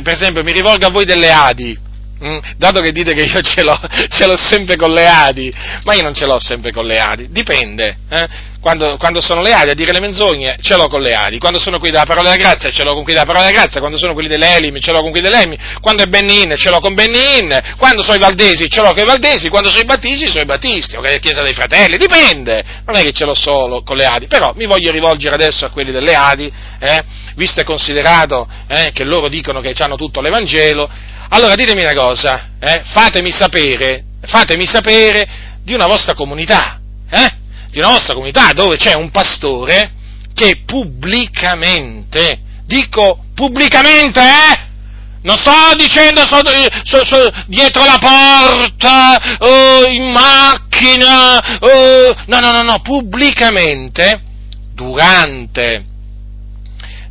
Per esempio mi rivolgo a voi delle Adi, mm, dato che dite che io ce l'ho, ce l'ho, sempre con le Adi, ma io non ce l'ho sempre con le Adi, dipende, eh? Quando, quando, sono le Adi a dire le menzogne ce l'ho con le Adi, quando sono qui della parola della grazia ce l'ho con quelli della parola della grazia, quando sono quelli delle Elim ce l'ho con quelli delle Elim, quando è Benin ce l'ho con Benin, quando sono i Valdesi ce l'ho con i Valdesi, quando sono i Battisti sono i Battisti, o che è Chiesa dei Fratelli, dipende, non è che ce l'ho solo con le Adi, però mi voglio rivolgere adesso a quelli delle Adi, eh? visto e considerato eh, che loro dicono che hanno tutto l'Evangelo, allora ditemi una cosa, eh, fatemi sapere, fatemi sapere di una vostra comunità, eh, di una vostra comunità dove c'è un pastore che pubblicamente, dico pubblicamente, eh, non sto dicendo so, so, so, dietro la porta, oh, in macchina, oh, no, no, no, no, pubblicamente, durante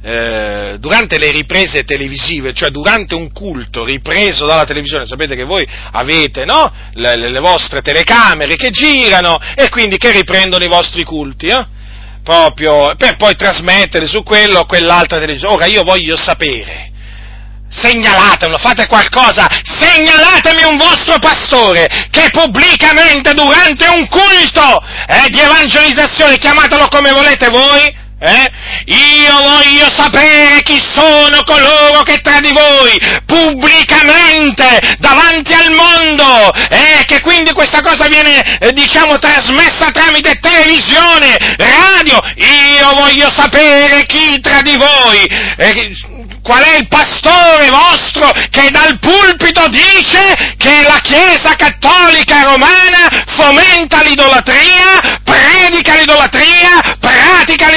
eh, durante le riprese televisive, cioè durante un culto ripreso dalla televisione, sapete che voi avete no? le, le, vostre telecamere che girano e quindi che riprendono i vostri culti, eh? proprio per poi trasmettere su quello o quell'altra televisione. Ora io voglio sapere, segnalatemelo, fate qualcosa, segnalatemi un vostro pastore che pubblicamente durante un culto eh, di evangelizzazione, chiamatelo come volete voi, eh? Io voglio sapere chi sono coloro che tra di voi pubblicamente davanti al mondo, eh? che quindi questa cosa viene, eh, diciamo, trasmessa tramite televisione, radio. Io voglio sapere chi tra di voi eh, qual è il pastore vostro che dal pulpito dice che la Chiesa cattolica romana fomenta l'idolatria, predica l'idolatria, pratica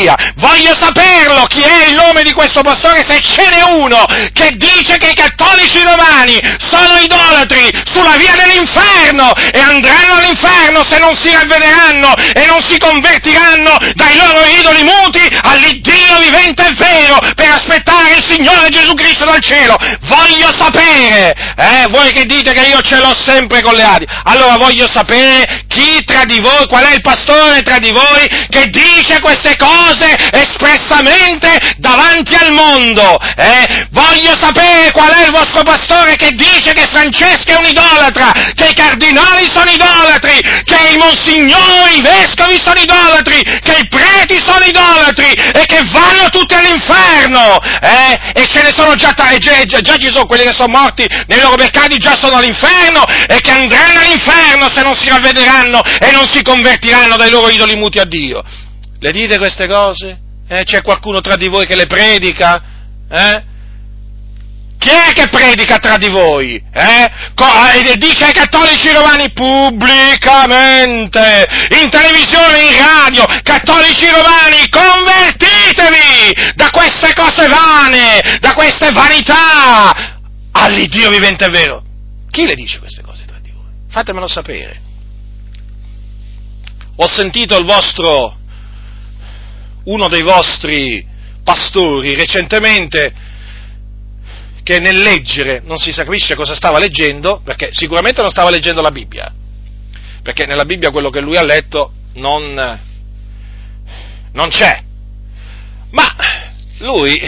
l'idolatria. Voglio saperlo chi è il nome di questo pastore, se ce n'è uno che dice che i cattolici romani sono idolatri sulla via dell'inferno e andranno all'inferno se non si ravvederanno e non si convertiranno dai loro idoli muti all'Iddio vivente e vero per aspettare il Signore Gesù Cristo dal cielo. Voglio sapere, eh, voi che dite che io ce l'ho sempre con le adi, allora voglio sapere chi tra di voi, qual è il pastore tra di voi che dice queste cose espressamente davanti al mondo. Eh? Voglio sapere qual è il vostro pastore che dice che Francesco è un idolatra, che i cardinali sono idolatri, che i monsignori, i vescovi sono idolatri, che i preti sono idolatri e che vanno tutti all'inferno. Eh? e ce ne sono già, già, già, ci sono quelli che sono morti nei loro peccati, già sono all'inferno e che andranno all'inferno se non si ravvederanno e non si convertiranno dai loro idoli muti a Dio. Le dite queste cose? Eh? C'è qualcuno tra di voi che le predica? Eh? Chi è che predica tra di voi? Eh? Co- dice ai cattolici romani pubblicamente, in televisione, in radio, cattolici romani, convertitevi da queste cose vane, da queste vanità, all'Iddio vivente e vero. Chi le dice queste cose tra di voi? Fatemelo sapere. Ho sentito il vostro, uno dei vostri pastori recentemente che nel leggere non si capisce cosa stava leggendo, perché sicuramente non stava leggendo la Bibbia, perché nella Bibbia quello che lui ha letto non, non c'è. Ma lui,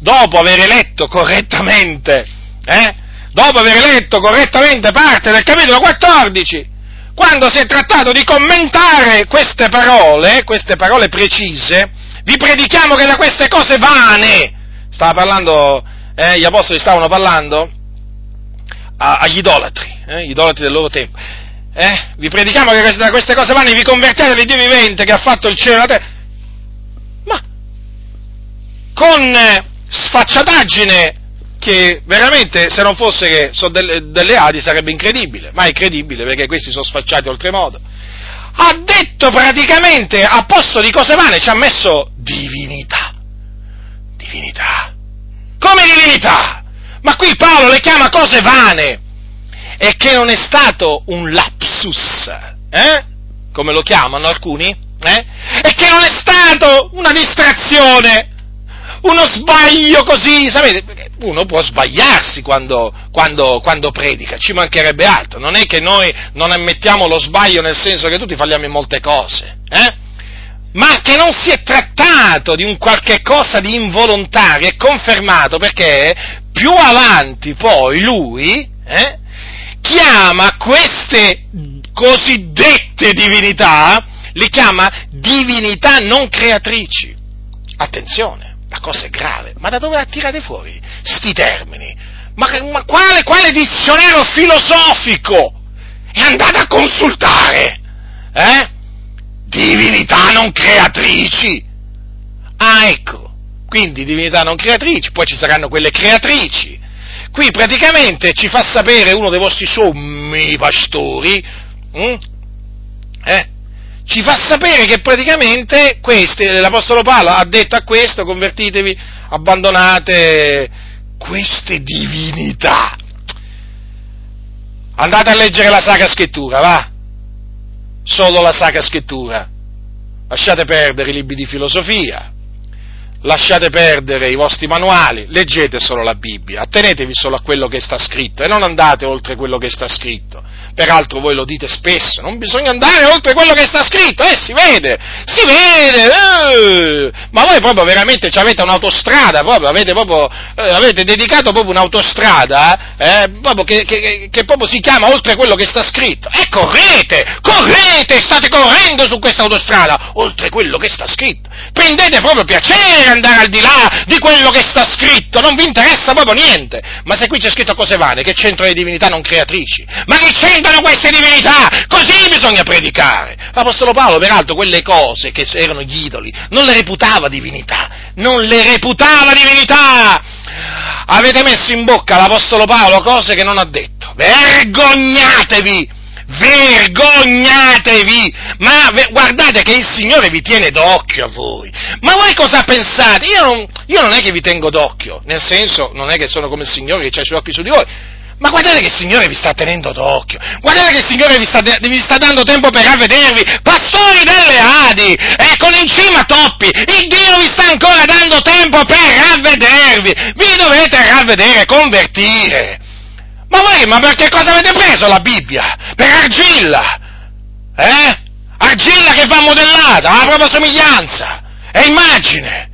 dopo aver letto correttamente, eh, dopo aver letto correttamente parte del capitolo 14, quando si è trattato di commentare queste parole, queste parole precise, vi predichiamo che da queste cose vane, stava parlando eh, gli apostoli stavano parlando a, agli idolatri, eh, gli idolatri del loro tempo. Eh? Vi predichiamo che queste, queste cose vanno vi convertete all'Iddio vivente che ha fatto il cielo e la terra. Ma con eh, sfacciataggine che veramente se non fosse che sono delle, delle Adi sarebbe incredibile, ma è credibile perché questi sono sfacciati oltremodo. Ha detto praticamente a posto di cose vane ci ha messo divinità. Divinità come divinità. Ma qui Paolo le chiama cose vane. E che non è stato un lapsus, eh? come lo chiamano alcuni, eh? e che non è stato una distrazione, uno sbaglio così, sapete, uno può sbagliarsi quando, quando, quando, predica, ci mancherebbe altro, non è che noi non ammettiamo lo sbaglio nel senso che tutti falliamo in molte cose, eh? Ma che non si è trattato di un qualche cosa di involontario, è confermato perché più avanti poi lui eh, chiama queste cosiddette divinità, le chiama divinità non creatrici. Attenzione, la cosa è grave, ma da dove la tirate fuori sti termini? Ma, ma quale, quale dizionario filosofico? E andate a consultare, eh? Divinità non creatrici. Ah, ecco, quindi divinità non creatrici, poi ci saranno quelle creatrici. Qui praticamente ci fa sapere uno dei vostri sommi pastori, hm? eh? ci fa sapere che praticamente queste, l'Apostolo Paolo ha detto a questo, convertitevi, abbandonate queste divinità. Andate a leggere la Sacra Scrittura, va? Solo la Sacra Scrittura. Lasciate perdere i libri di filosofia, lasciate perdere i vostri manuali, leggete solo la Bibbia, attenetevi solo a quello che sta scritto e non andate oltre quello che sta scritto. Peraltro voi lo dite spesso, non bisogna andare oltre quello che sta scritto, eh, si vede, si vede, eh, ma voi proprio veramente avete un'autostrada, proprio, avete, proprio, eh, avete dedicato proprio un'autostrada, eh, proprio che, che, che, proprio si chiama oltre quello che sta scritto, e correte, correte, state correndo su questa autostrada, oltre quello che sta scritto, prendete proprio piacere andare al di là di quello che sta scritto, non vi interessa proprio niente, ma se qui c'è scritto cose vane, che c'entrano le divinità non creatrici, ma che c'entrano queste divinità, così bisogna predicare. L'Apostolo Paolo, peraltro, quelle cose che erano gli idoli, non le reputava divinità, non le reputava divinità. Avete messo in bocca all'Apostolo Paolo cose che non ha detto. Vergognatevi! Vergognatevi! Ma guardate che il Signore vi tiene d'occhio a voi. Ma voi cosa pensate? Io non, io non è che vi tengo d'occhio, nel senso, non è che sono come il Signore che ha i suoi occhi su di voi ma guardate che il Signore vi sta tenendo d'occhio, guardate che il Signore vi sta, vi sta dando tempo per ravvedervi, pastori delle Adi, eccolo in cima toppi, il Dio vi sta ancora dando tempo per ravvedervi, vi dovete ravvedere, convertire. Ma voi, ma perché cosa avete preso la Bibbia? Per argilla, eh? Argilla che va modellata, alla propria somiglianza, è immagine.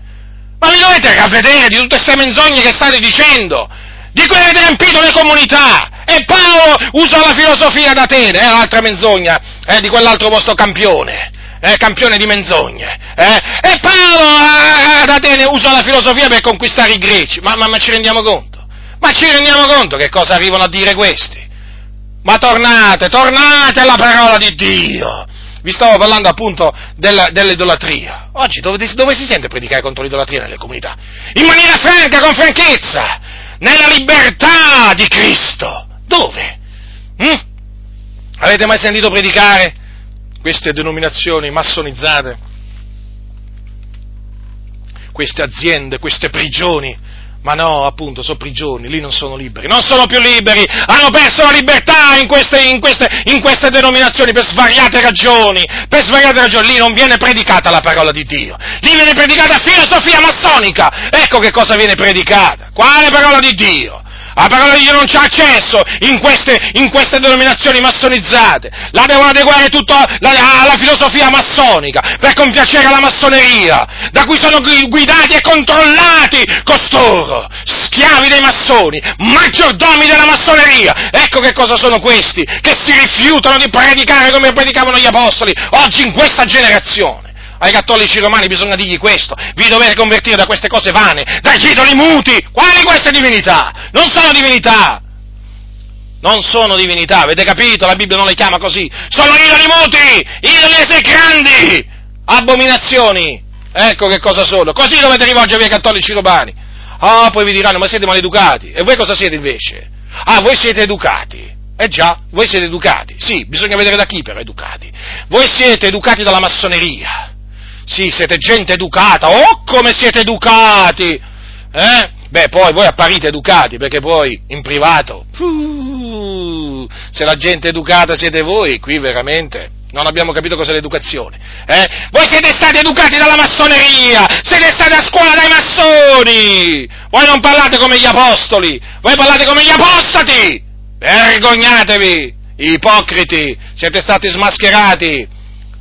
Ma vi dovete ravvedere di tutte queste menzogne che state dicendo? di cui avete riempito le comunità. E Paolo usò la filosofia d'Atene, eh, l'altra menzogna, eh, di quell'altro vostro campione. Eh, campione di menzogne. Eh? E Paolo eh, ad Atene usò la filosofia per conquistare i greci. Ma, ma, ma ci rendiamo conto? Ma ci rendiamo conto che cosa arrivano a dire questi? Ma tornate, tornate alla parola di Dio. Vi stavo parlando appunto della, dell'idolatria. Oggi dove, dove, si sente predicare contro l'idolatria nelle comunità? In maniera franca, con franchezza nella libertà di Cristo. Dove? Mm? Avete mai sentito predicare queste denominazioni massonizzate? Queste aziende, queste prigioni ma no, appunto, sono prigioni, lì non sono liberi, non sono più liberi, hanno perso la libertà in queste, in queste, in queste denominazioni per svariate ragioni, per svariate ragioni, lì non viene predicata la parola di Dio, lì viene predicata filosofia massonica, ecco che cosa viene predicata, quale parola di Dio? La parola di Dio non c'ha accesso in queste, in queste denominazioni massonizzate. La devono adeguare tutto alla filosofia massonica per compiacere la massoneria, da cui sono guidati e controllati costoro, schiavi dei massoni, maggiordomi della massoneria. Ecco che cosa sono questi, che si rifiutano di predicare come predicavano gli apostoli oggi in questa generazione ai cattolici romani bisogna dirgli questo, vi dovete convertire da queste cose vane, dai idoli muti, quali queste divinità? Non sono divinità! Non sono divinità, avete capito? La Bibbia non le chiama così, sono idoli muti, idoli esecrandi, abominazioni, ecco che cosa sono, così dovete rivolgervi ai cattolici romani. Ah, poi vi diranno, ma siete maleducati, e voi cosa siete invece? Ah, voi siete educati. Eh già, voi siete educati. Sì, bisogna vedere da chi per educati. Voi siete educati dalla massoneria. Sì, siete gente educata, oh come siete educati! Eh? Beh, poi voi apparite educati, perché poi in privato, se la gente educata siete voi, qui veramente non abbiamo capito cos'è l'educazione. Eh? Voi siete stati educati dalla massoneria, siete stati a scuola dai massoni, voi non parlate come gli apostoli, voi parlate come gli apostati! Vergognatevi, ipocriti, siete stati smascherati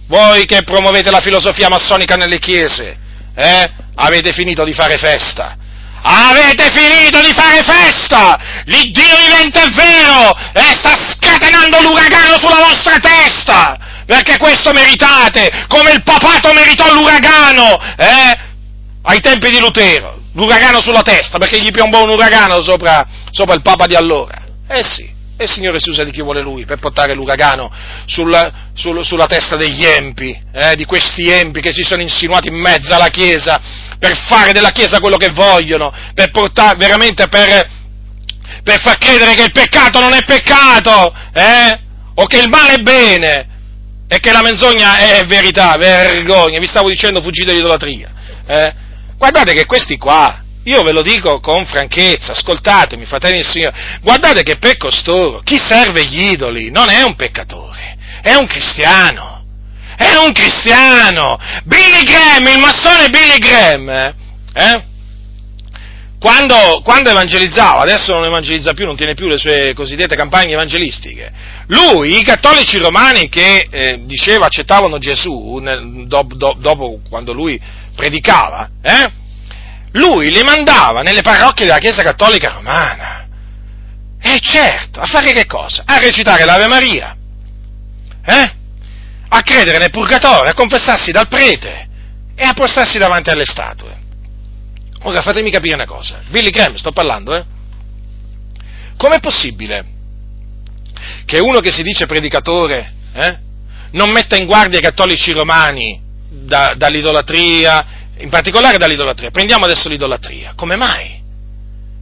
voi che promuovete la filosofia massonica nelle chiese, eh? Avete finito di fare festa. Avete finito di fare festa! L'Iddio vivente è vero! E sta scatenando l'uragano sulla vostra testa! Perché questo meritate! Come il papato meritò l'uragano! Eh? Ai tempi di Lutero. L'uragano sulla testa, perché gli piombò un uragano sopra, sopra il papa di allora. Eh sì. E il Signore si usa di chi vuole Lui per portare l'uragano sulla, sul, sulla testa degli empi, eh, di questi empi che si sono insinuati in mezzo alla Chiesa per fare della Chiesa quello che vogliono, per portare veramente per, per far credere che il peccato non è peccato, eh? o che il male è bene, e che la menzogna è verità, vergogna, vi stavo dicendo fuggite dall'idolatria. Eh? Guardate che questi qua, io ve lo dico con franchezza, ascoltatemi, fratelli del Signore, guardate che per costoro chi serve gli idoli non è un peccatore, è un cristiano, è un cristiano. Billy Graham, il massone Billy Graham, eh, eh? Quando, quando, evangelizzava, adesso non evangelizza più, non tiene più le sue cosiddette campagne evangelistiche, lui, i cattolici romani che eh, diceva accettavano Gesù nel, do, do, dopo quando lui predicava, eh, lui li mandava nelle parrocchie della Chiesa Cattolica Romana. E certo, a fare che cosa? A recitare l'Ave Maria. Eh? A credere nel purgatorio, a confessarsi dal prete e a postarsi davanti alle statue. Ora fatemi capire una cosa. Billy Graham, sto parlando, eh? Com'è possibile che uno che si dice predicatore eh, non metta in guardia i cattolici romani da, dall'idolatria in particolare dall'idolatria. Prendiamo adesso l'idolatria. Come mai?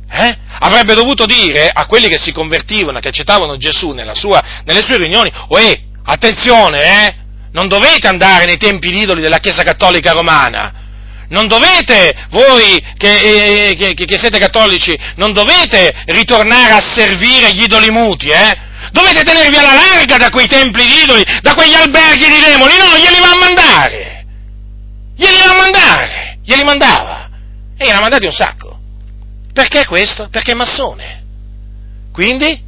Eh? Avrebbe dovuto dire a quelli che si convertivano, che accettavano Gesù sua, nelle sue riunioni, oh eh, attenzione, eh, non dovete andare nei tempi idoli della Chiesa Cattolica Romana, non dovete, voi che, eh, che, che, siete cattolici, non dovete ritornare a servire gli idoli muti, eh? Dovete tenervi alla larga da quei templi di idoli, da quegli alberghi di demoni, no, glieli va a mandare glieli va a mandare, glieli mandava, e gliene ha mandati un sacco. Perché questo? Perché è massone. Quindi,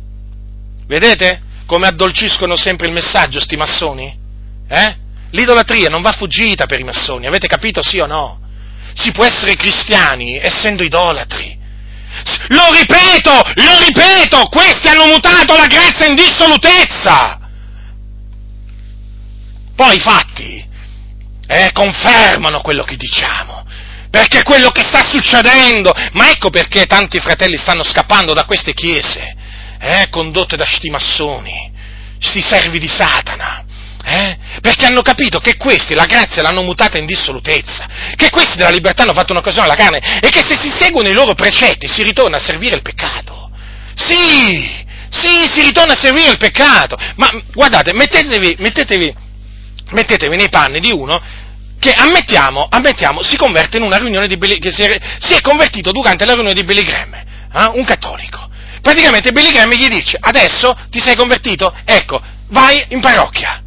vedete come addolciscono sempre il messaggio sti massoni? Eh? L'idolatria non va fuggita per i massoni, avete capito sì o no? Si può essere cristiani essendo idolatri. Lo ripeto, lo ripeto, questi hanno mutato la grazia in dissolutezza. Poi fatti eh, confermano quello che diciamo. Perché quello che sta succedendo, ma ecco perché tanti fratelli stanno scappando da queste chiese, eh, condotte da sti massoni, sti servi di Satana, eh, Perché hanno capito che questi la grazia l'hanno mutata in dissolutezza, che questi della libertà hanno fatto un'occasione alla carne e che se si seguono i loro precetti si ritorna a servire il peccato. Sì, sì, si ritorna a servire il peccato. Ma guardate, mettetevi, mettetevi, mettetevi nei panni di uno che ammettiamo, ammettiamo, si converte in una riunione di Billy, che si è, si è convertito durante la riunione di Billy Graham, eh? un cattolico. Praticamente Billy Graham gli dice, adesso ti sei convertito? Ecco, vai in parrocchia.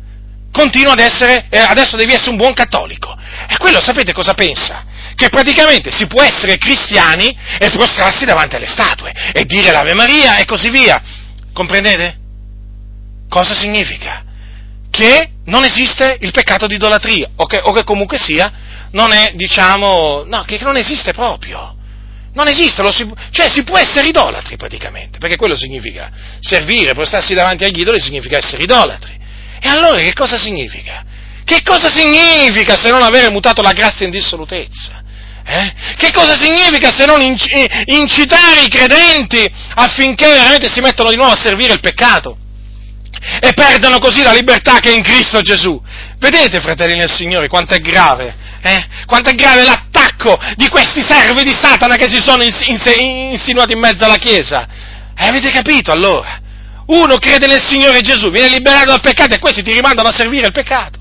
Continua ad essere, eh, adesso devi essere un buon cattolico. E quello sapete cosa pensa? Che praticamente si può essere cristiani e prostrarsi davanti alle statue e dire l'Ave Maria e così via. Comprendete? Cosa significa? Che non esiste il peccato di idolatria, o che, o che comunque sia, non è, diciamo, no, che non esiste proprio. Non esiste, si, cioè si può essere idolatri praticamente, perché quello significa servire, prostrarsi davanti agli idoli significa essere idolatri. E allora che cosa significa? Che cosa significa se non avere mutato la grazia in dissolutezza? Eh? Che cosa significa se non incitare i credenti affinché veramente si mettano di nuovo a servire il peccato? E perdano così la libertà che è in Cristo Gesù. Vedete, fratelli nel Signore, quanto è grave, eh? quanto è grave l'attacco di questi servi di Satana che si sono insinuati in mezzo alla Chiesa. Eh, avete capito allora? Uno crede nel Signore Gesù, viene liberato dal peccato e questi ti rimandano a servire il peccato.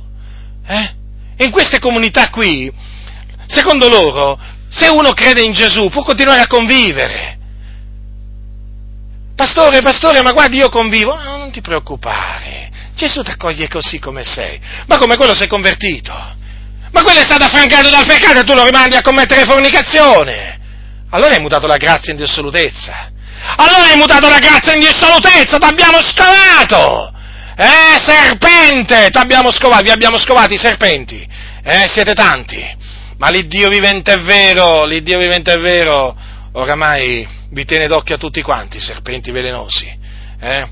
Eh? In queste comunità qui, secondo loro, se uno crede in Gesù può continuare a convivere. Pastore, pastore, ma guardi, io convivo. No, non ti preoccupare. Gesù ti accoglie così come sei. Ma come quello sei convertito. Ma quello è stato affrancato dal peccato e tu lo rimandi a commettere fornicazione. Allora hai mutato la grazia in dissolutezza. Allora hai mutato la grazia in dissolutezza, ti abbiamo scovato! Eh, serpente, ti abbiamo scovato, vi abbiamo scovati i serpenti. Eh, siete tanti. Ma l'Iddio vivente è vero, l'Iddio vivente è vero, oramai vi tiene d'occhio a tutti quanti, serpenti velenosi. Eh?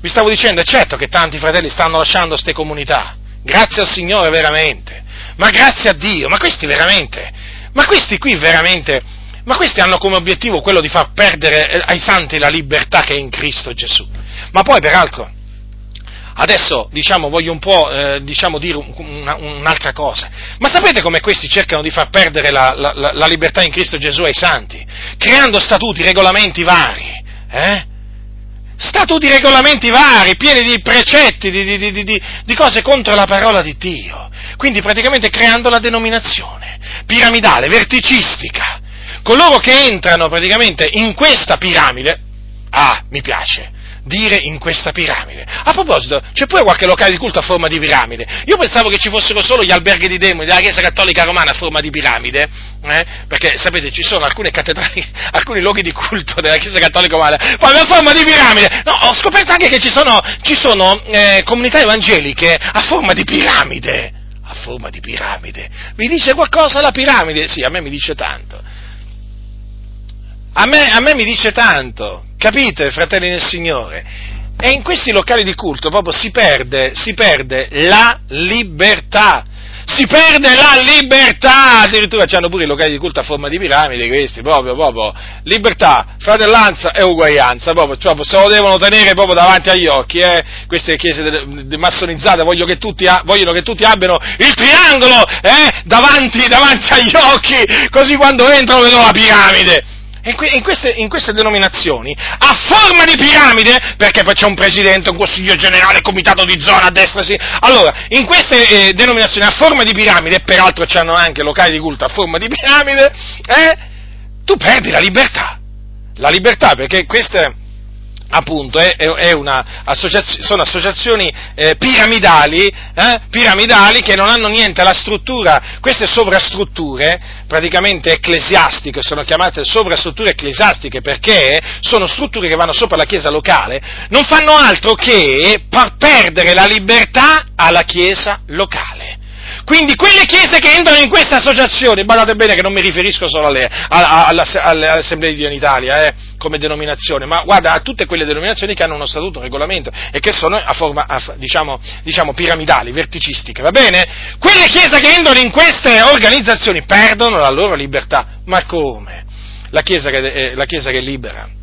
Vi stavo dicendo, è certo che tanti fratelli stanno lasciando queste comunità, grazie al Signore veramente, ma grazie a Dio, ma questi veramente, ma questi qui veramente ma questi hanno come obiettivo quello di far perdere eh, ai santi la libertà che è in Cristo Gesù. Ma poi, peraltro, adesso diciamo, voglio un po' eh, diciamo, dire una, un'altra cosa. Ma sapete come questi cercano di far perdere la, la, la, libertà in Cristo Gesù ai santi? Creando statuti, regolamenti vari. Eh? Statuti, regolamenti vari, pieni di precetti, di, di, di, di cose contro la parola di Dio. Quindi praticamente creando la denominazione piramidale, verticistica coloro che entrano praticamente in questa piramide, ah, mi piace, dire in questa piramide. A proposito, c'è pure qualche locale di culto a forma di piramide. Io pensavo che ci fossero solo gli alberghi di demoni della Chiesa Cattolica Romana a forma di piramide, eh? perché sapete ci sono alcune cattedrali, alcuni luoghi di culto della Chiesa Cattolica Romana, poi a forma di piramide. No, ho scoperto anche che ci sono, ci sono eh, comunità evangeliche a forma di piramide. A forma di piramide. Vi dice qualcosa la piramide? Sì, a me mi dice tanto. A me, a me mi dice tanto, capite, fratelli nel Signore? E in questi locali di culto proprio si perde, si perde la libertà. Si perde la libertà! Addirittura hanno pure i locali di culto a forma di piramide, questi, proprio, proprio. Libertà, fratellanza e uguaglianza, proprio, proprio se lo devono tenere proprio davanti agli occhi, eh? Queste chiese massonizzate vogliono che, tutti, vogliono che tutti abbiano il triangolo, eh? Davanti, davanti agli occhi, così quando entrano vedono la piramide in, queste, in, queste, denominazioni, a forma di piramide, perché poi c'è un presidente, un consiglio generale, comitato di zona a destra, sì. Allora, in queste eh, denominazioni a forma di piramide, peraltro c'hanno anche locali di culto a forma di piramide, eh, tu perdi la libertà. La libertà, perché queste appunto è, è associazio, sono associazioni eh, piramidali, eh, piramidali, che non hanno niente alla struttura, queste sovrastrutture praticamente ecclesiastiche, sono chiamate sovrastrutture ecclesiastiche perché sono strutture che vanno sopra la chiesa locale, non fanno altro che far perdere la libertà alla chiesa locale. Quindi quelle chiese che entrano in queste associazioni, badate bene che non mi riferisco solo alle, assemblee di Dio in Italia, eh, come denominazione, ma guarda a tutte quelle denominazioni che hanno uno statuto, un regolamento e che sono a forma, a, diciamo, diciamo, piramidali, verticistiche, va bene? Quelle chiese che entrano in queste organizzazioni perdono la loro libertà. Ma come? La chiesa che, eh, la chiesa che è libera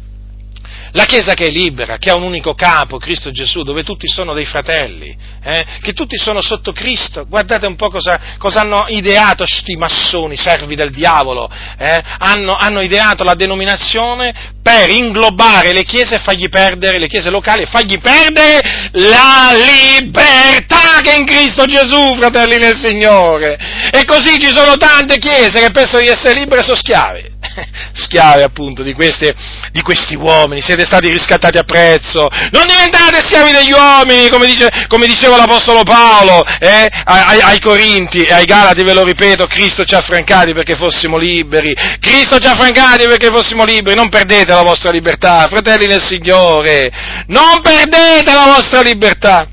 La Chiesa che è libera, che ha un unico capo, Cristo Gesù, dove tutti sono dei fratelli, eh? che tutti sono sotto Cristo. Guardate un po' cosa, cosa hanno ideato sti massoni, servi del diavolo. Eh? Hanno, hanno, ideato la denominazione per inglobare le chiese e fargli perdere, le chiese locali, e fargli perdere la libertà che è in Cristo Gesù, fratelli del Signore. E così ci sono tante chiese che pensano di essere libere e sono schiavi. schiavi appunto di, queste, di, questi uomini, siete stati riscattati a prezzo, non diventate schiavi degli uomini, come, dice, come diceva l'Apostolo Paolo eh, ai, ai, Corinti e ai Galati, ve lo ripeto, Cristo ci ha affrancati perché fossimo liberi, Cristo ci ha affrancati perché fossimo liberi, non perdete la vostra libertà, fratelli del Signore, non perdete la vostra libertà,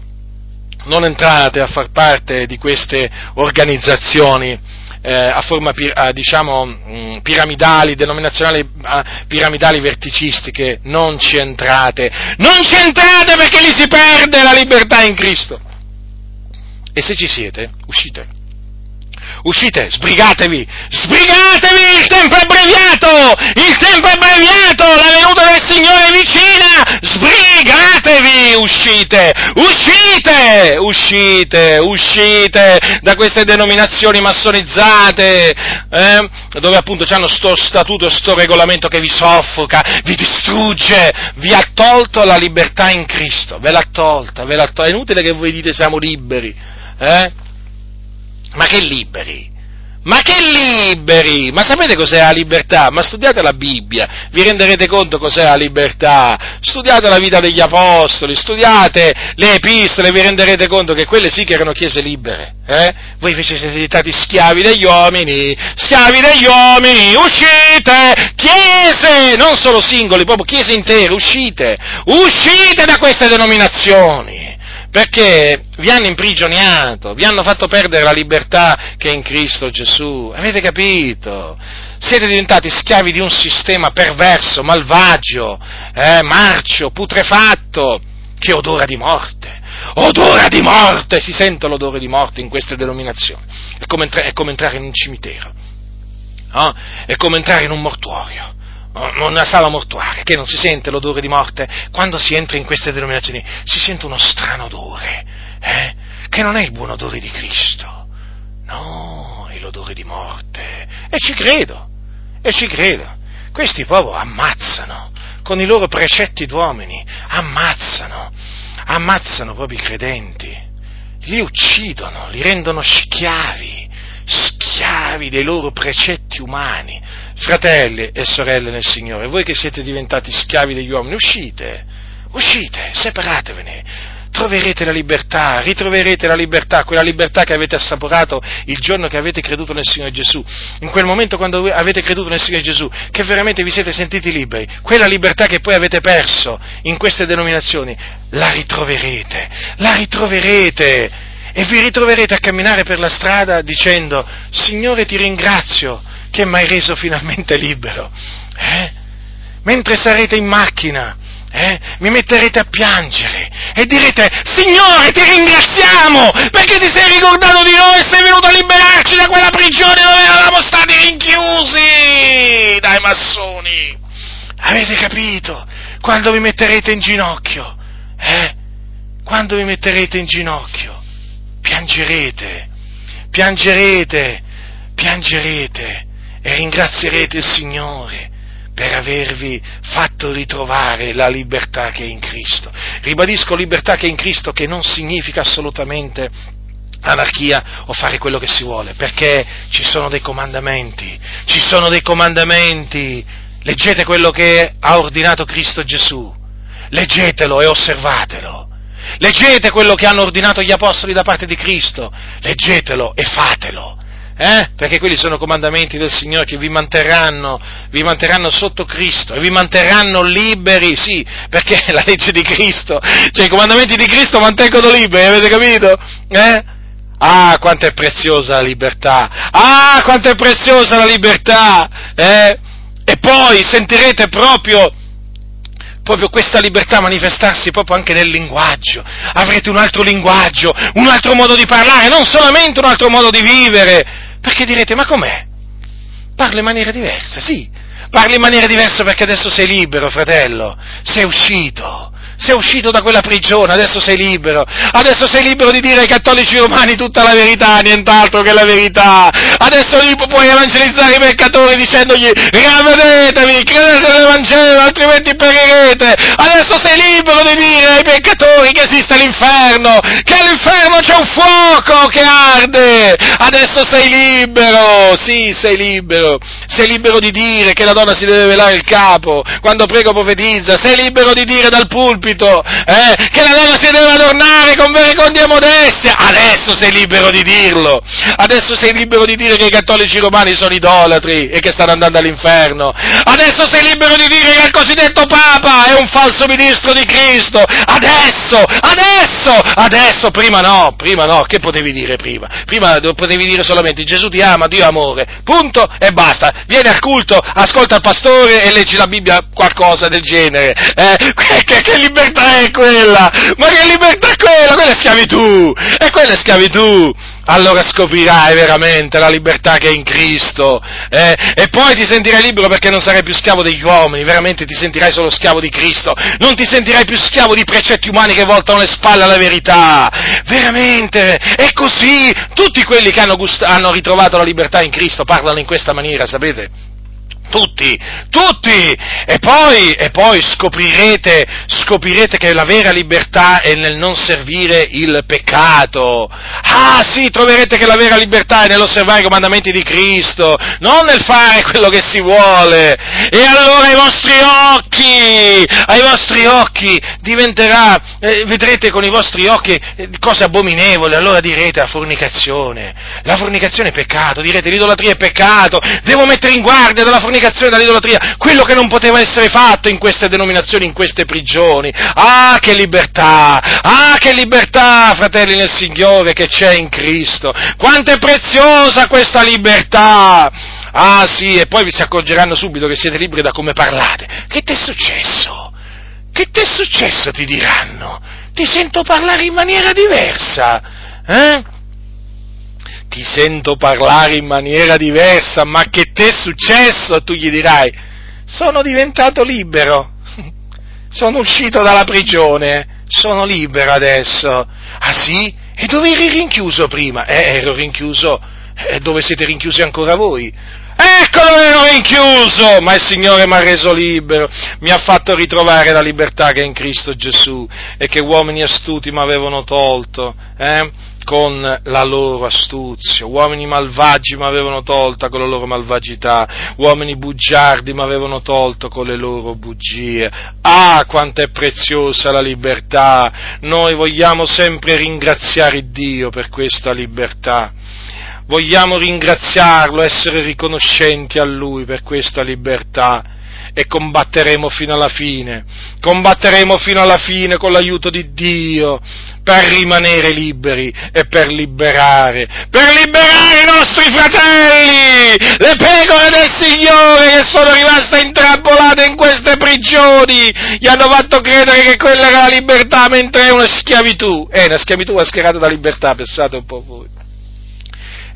non entrate a far parte di queste organizzazioni eh, a forma a, diciamo mm, piramidali, denominazionali piramidali verticistiche, non ci entrate, non ci entrate perché lì si perde la libertà in Cristo. E se ci siete, uscite uscite, sbrigatevi, sbrigatevi, il tempo è abbreviato, il tempo è abbreviato, la venuta del Signore è vicina, sbrigatevi, uscite, uscite, uscite, uscite da queste denominazioni massonizzate, eh, dove appunto hanno sto statuto, sto regolamento che vi soffoca, vi distrugge, vi ha tolto la libertà in Cristo, ve l'ha tolta, ve l'ha tolta, è inutile che voi dite siamo liberi, eh? Ma che liberi? Ma che liberi! Ma sapete cos'è la libertà? Ma studiate la Bibbia, vi renderete conto cos'è la libertà. Studiate la vita degli apostoli, studiate le epistole, vi renderete conto che quelle sì che erano chiese libere. Eh? Voi invece siete diventati schiavi degli uomini, schiavi degli uomini, uscite! Chiese, non solo singoli, proprio chiese intere, uscite! Uscite da queste denominazioni! Perché vi hanno imprigioniato, vi hanno fatto perdere la libertà che è in Cristo Gesù. Avete capito? Siete diventati schiavi di un sistema perverso, malvagio, eh, marcio, putrefatto, che odora di morte. Odora di morte! Si sente l'odore di morte in queste denominazioni. È come, entra- è come entrare in un cimitero. No? È come entrare in un mortuorio una sala mortuaria, che non si sente l'odore di morte, quando si entra in queste denominazioni si sente uno strano odore, eh? che non è il buon odore di Cristo, no, è l'odore di morte. E ci credo, e ci credo. Questi proprio ammazzano, con i loro precetti d'uomini, ammazzano, ammazzano proprio i credenti, li uccidono, li rendono schiavi, schiavi dei loro precetti umani Fratelli e sorelle nel Signore, voi che siete diventati schiavi degli uomini, uscite, uscite, separatevene, troverete la libertà, ritroverete la libertà, quella libertà che avete assaporato il giorno che avete creduto nel Signore Gesù, in quel momento quando avete creduto nel Signore Gesù, che veramente vi siete sentiti liberi, quella libertà che poi avete perso in queste denominazioni, la ritroverete, la ritroverete e vi ritroverete a camminare per la strada dicendo, Signore ti ringrazio che mi hai reso finalmente libero. Eh? Mentre sarete in macchina, eh? mi metterete a piangere e direte, Signore, ti ringraziamo perché ti sei ricordato di noi e sei venuto a liberarci da quella prigione dove eravamo stati rinchiusi dai massoni. Avete capito? Quando vi metterete in ginocchio, eh? Quando vi metterete in ginocchio, piangerete, piangerete, piangerete e ringrazierete il Signore per avervi fatto ritrovare la libertà che è in Cristo. Ribadisco libertà che è in Cristo che non significa assolutamente anarchia o fare quello che si vuole, perché ci sono dei comandamenti, ci sono dei comandamenti, leggete quello che ha ordinato Cristo Gesù, leggetelo e osservatelo, leggete quello che hanno ordinato gli apostoli da parte di Cristo, leggetelo e fatelo eh? perché quelli sono comandamenti del Signore che vi manterranno, vi manterranno sotto Cristo e vi manterranno liberi, sì, perché la legge di Cristo, cioè i comandamenti di Cristo mantengono liberi, avete capito? Eh? Ah, quanto è preziosa la libertà! Ah, quanto è preziosa la libertà! Eh? E poi sentirete proprio, proprio questa libertà manifestarsi proprio anche nel linguaggio. Avrete un altro linguaggio, un altro modo di parlare, non solamente un altro modo di vivere perché direte, ma com'è? Parla in maniera diversa, sì, Parli in maniera diversa perché adesso sei libero, fratello. Sei uscito sei uscito da quella prigione, adesso sei libero, adesso sei libero di dire ai cattolici romani tutta la verità, nient'altro che la verità, adesso puoi evangelizzare i peccatori dicendogli ravvedetevi, credete nell'Evangelo, altrimenti perirete, adesso sei libero di dire ai peccatori che esiste l'inferno, che all'inferno c'è un fuoco che arde, adesso sei libero, sì, sei libero, sei libero di dire che la donna si deve velare il capo, quando prego profetizza, sei libero di dire dal pulpito, pulpito, eh, che la donna si deve adornare con verecondia e modestia. Adesso sei libero di dirlo. Adesso sei libero di dire che i cattolici romani sono idolatri e che stanno andando all'inferno. Adesso sei libero di dire che il cosiddetto Papa è un falso ministro di Cristo. Adesso, adesso, adesso, prima no, prima no. Che potevi dire prima? Prima potevi dire solamente Gesù ti ama, Dio amore. Punto e basta. Vieni al culto, ascolta il pastore e leggi la Bibbia, qualcosa del genere. Eh? Che, che, che libertà è quella? Ma che libertà è quella? Quella è schiavitù! E quella è schiavitù! Allora scoprirai veramente la libertà che è in Cristo, eh? e poi ti sentirai libero perché non sarai più schiavo degli uomini, veramente ti sentirai solo schiavo di Cristo, non ti sentirai più schiavo di precetti umani che voltano le spalle alla verità, veramente, è così, tutti quelli che hanno, gust- hanno ritrovato la libertà in Cristo parlano in questa maniera, sapete? Tutti, tutti! E poi, e poi scoprirete, scoprirete, che la vera libertà è nel non servire il peccato. Ah sì, troverete che la vera libertà è nell'osservare i comandamenti di Cristo, non nel fare quello che si vuole. E allora ai vostri occhi, ai vostri occhi diventerà, eh, vedrete con i vostri occhi eh, cose abominevoli, allora direte la fornicazione. La fornicazione è peccato, direte l'idolatria è peccato, devo mettere in guardia dalla fornicazione fornicazione, dall'idolatria, quello che non poteva essere fatto in queste denominazioni, in queste prigioni. Ah, che libertà! Ah, che libertà, fratelli nel Signore, che c'è in Cristo! Quanto è preziosa questa libertà! Ah sì, e poi vi si accorgeranno subito che siete liberi da come parlate. Che ti è successo? Che ti è successo, ti diranno? Ti sento parlare in maniera diversa. Eh? Ti sento parlare in maniera diversa, ma che ti è successo? Tu gli dirai, sono diventato libero, sono uscito dalla prigione, sono libero adesso. Ah sì? E dove eri rinchiuso prima? Eh, ero rinchiuso, eh, dove siete rinchiusi ancora voi? Eccolo ero rinchiuso, ma il Signore mi ha reso libero, mi ha fatto ritrovare la libertà che è in Cristo Gesù e che uomini astuti mi avevano tolto. Eh? Con la loro astuzia, uomini malvagi mi avevano tolta con la loro malvagità, uomini bugiardi mi avevano tolto con le loro bugie. Ah, quanto è preziosa la libertà! Noi vogliamo sempre ringraziare Dio per questa libertà. Vogliamo ringraziarlo, essere riconoscenti a Lui per questa libertà e combatteremo fino alla fine, combatteremo fino alla fine con l'aiuto di Dio per rimanere liberi e per liberare, per liberare i nostri fratelli, le pecore del Signore che sono rimaste intrappolate in queste prigioni, gli hanno fatto credere che quella era la libertà mentre è una schiavitù, è una schiavitù mascherata da libertà, pensate un po' voi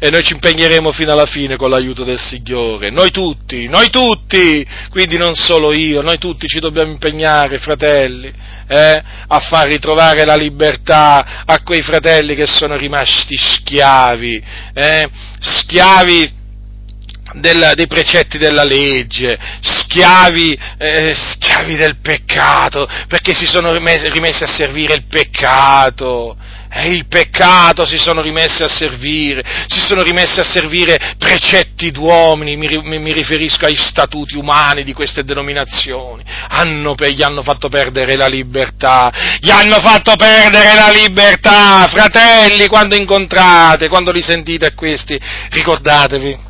e noi ci impegneremo fino alla fine con l'aiuto del Signore. Noi tutti, noi tutti, quindi non solo io, noi tutti ci dobbiamo impegnare, fratelli, eh, a far ritrovare la libertà a quei fratelli che sono rimasti schiavi, eh, schiavi del, dei precetti della legge, schiavi, eh, schiavi, del peccato, perché si sono rimessi, rimessi a servire il peccato e il peccato si sono rimessi a servire, si sono rimessi a servire precetti d'uomini, mi, mi riferisco ai statuti umani di queste denominazioni, hanno, gli hanno fatto perdere la libertà, gli hanno fatto perdere la libertà, fratelli, quando incontrate, quando li sentite questi, ricordatevi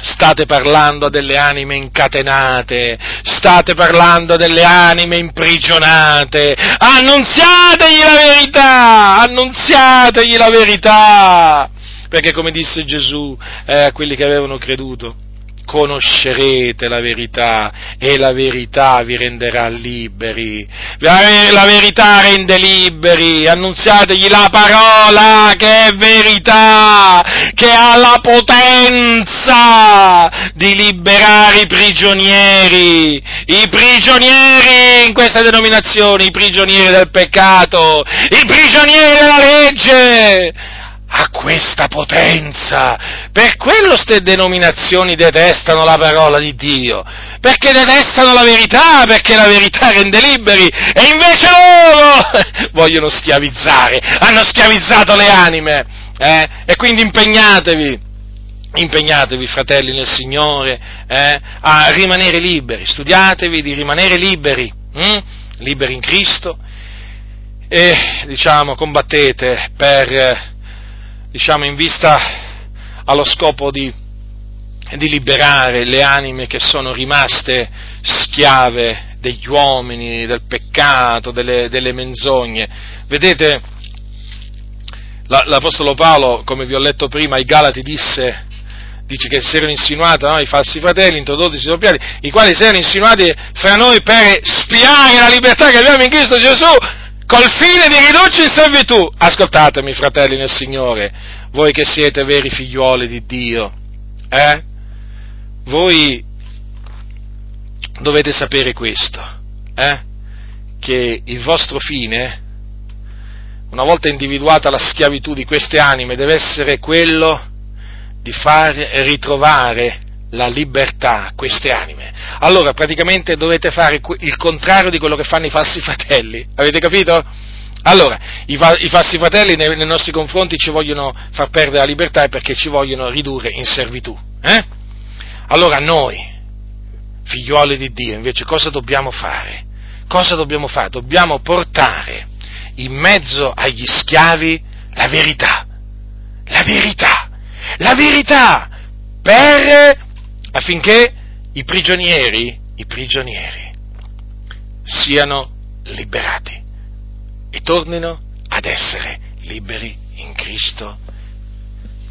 State parlando delle anime incatenate, state parlando delle anime imprigionate, annunziategli la verità, annunziategli la verità, perché come disse Gesù eh, a quelli che avevano creduto, conoscerete la verità e la verità vi renderà liberi. La verità rende liberi, annunziategli la parola che è verità, che ha la potenza di liberare i prigionieri, i prigionieri in questa denominazione, i prigionieri del peccato, i prigionieri della legge ha questa potenza. Per quello ste denominazioni detestano la parola di Dio, perché detestano la verità, perché la verità rende liberi, e invece loro vogliono schiavizzare, hanno schiavizzato le anime, eh? e quindi impegnatevi. Impegnatevi, fratelli nel Signore, eh, a rimanere liberi, studiatevi di rimanere liberi, hm? liberi in Cristo, e diciamo combattete per diciamo, in vista allo scopo di, di liberare le anime che sono rimaste schiave degli uomini, del peccato, delle, delle menzogne. Vedete, l'Apostolo Paolo, come vi ho letto prima, ai Galati disse, dice che si erano insinuati no, i falsi fratelli, introdotti soppiati, i quali si erano insinuati fra noi per spiare la libertà che abbiamo in Cristo Gesù, col fine di ridurci in servitù. Ascoltatemi, fratelli nel Signore, voi che siete veri figliuoli di Dio, eh? Voi dovete sapere questo, eh? Che il vostro fine, una volta individuata la schiavitù di queste anime, deve essere quello di far ritrovare la libertà queste anime. Allora praticamente dovete fare il contrario di quello che fanno i falsi fratelli. Avete capito? Allora, i, fa- i falsi fratelli nei-, nei, nostri confronti ci vogliono far perdere la libertà perché ci vogliono ridurre in servitù. Eh? Allora noi, figliuoli di Dio, invece cosa dobbiamo fare? Cosa dobbiamo fare? Dobbiamo portare in mezzo agli schiavi la verità. La verità. La verità per affinché i prigionieri, i prigionieri siano liberati e tornino ad essere liberi in Cristo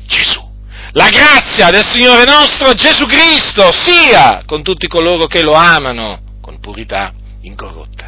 Gesù. La grazia del Signore nostro Gesù Cristo sia con tutti coloro che lo amano con purità incorrotta.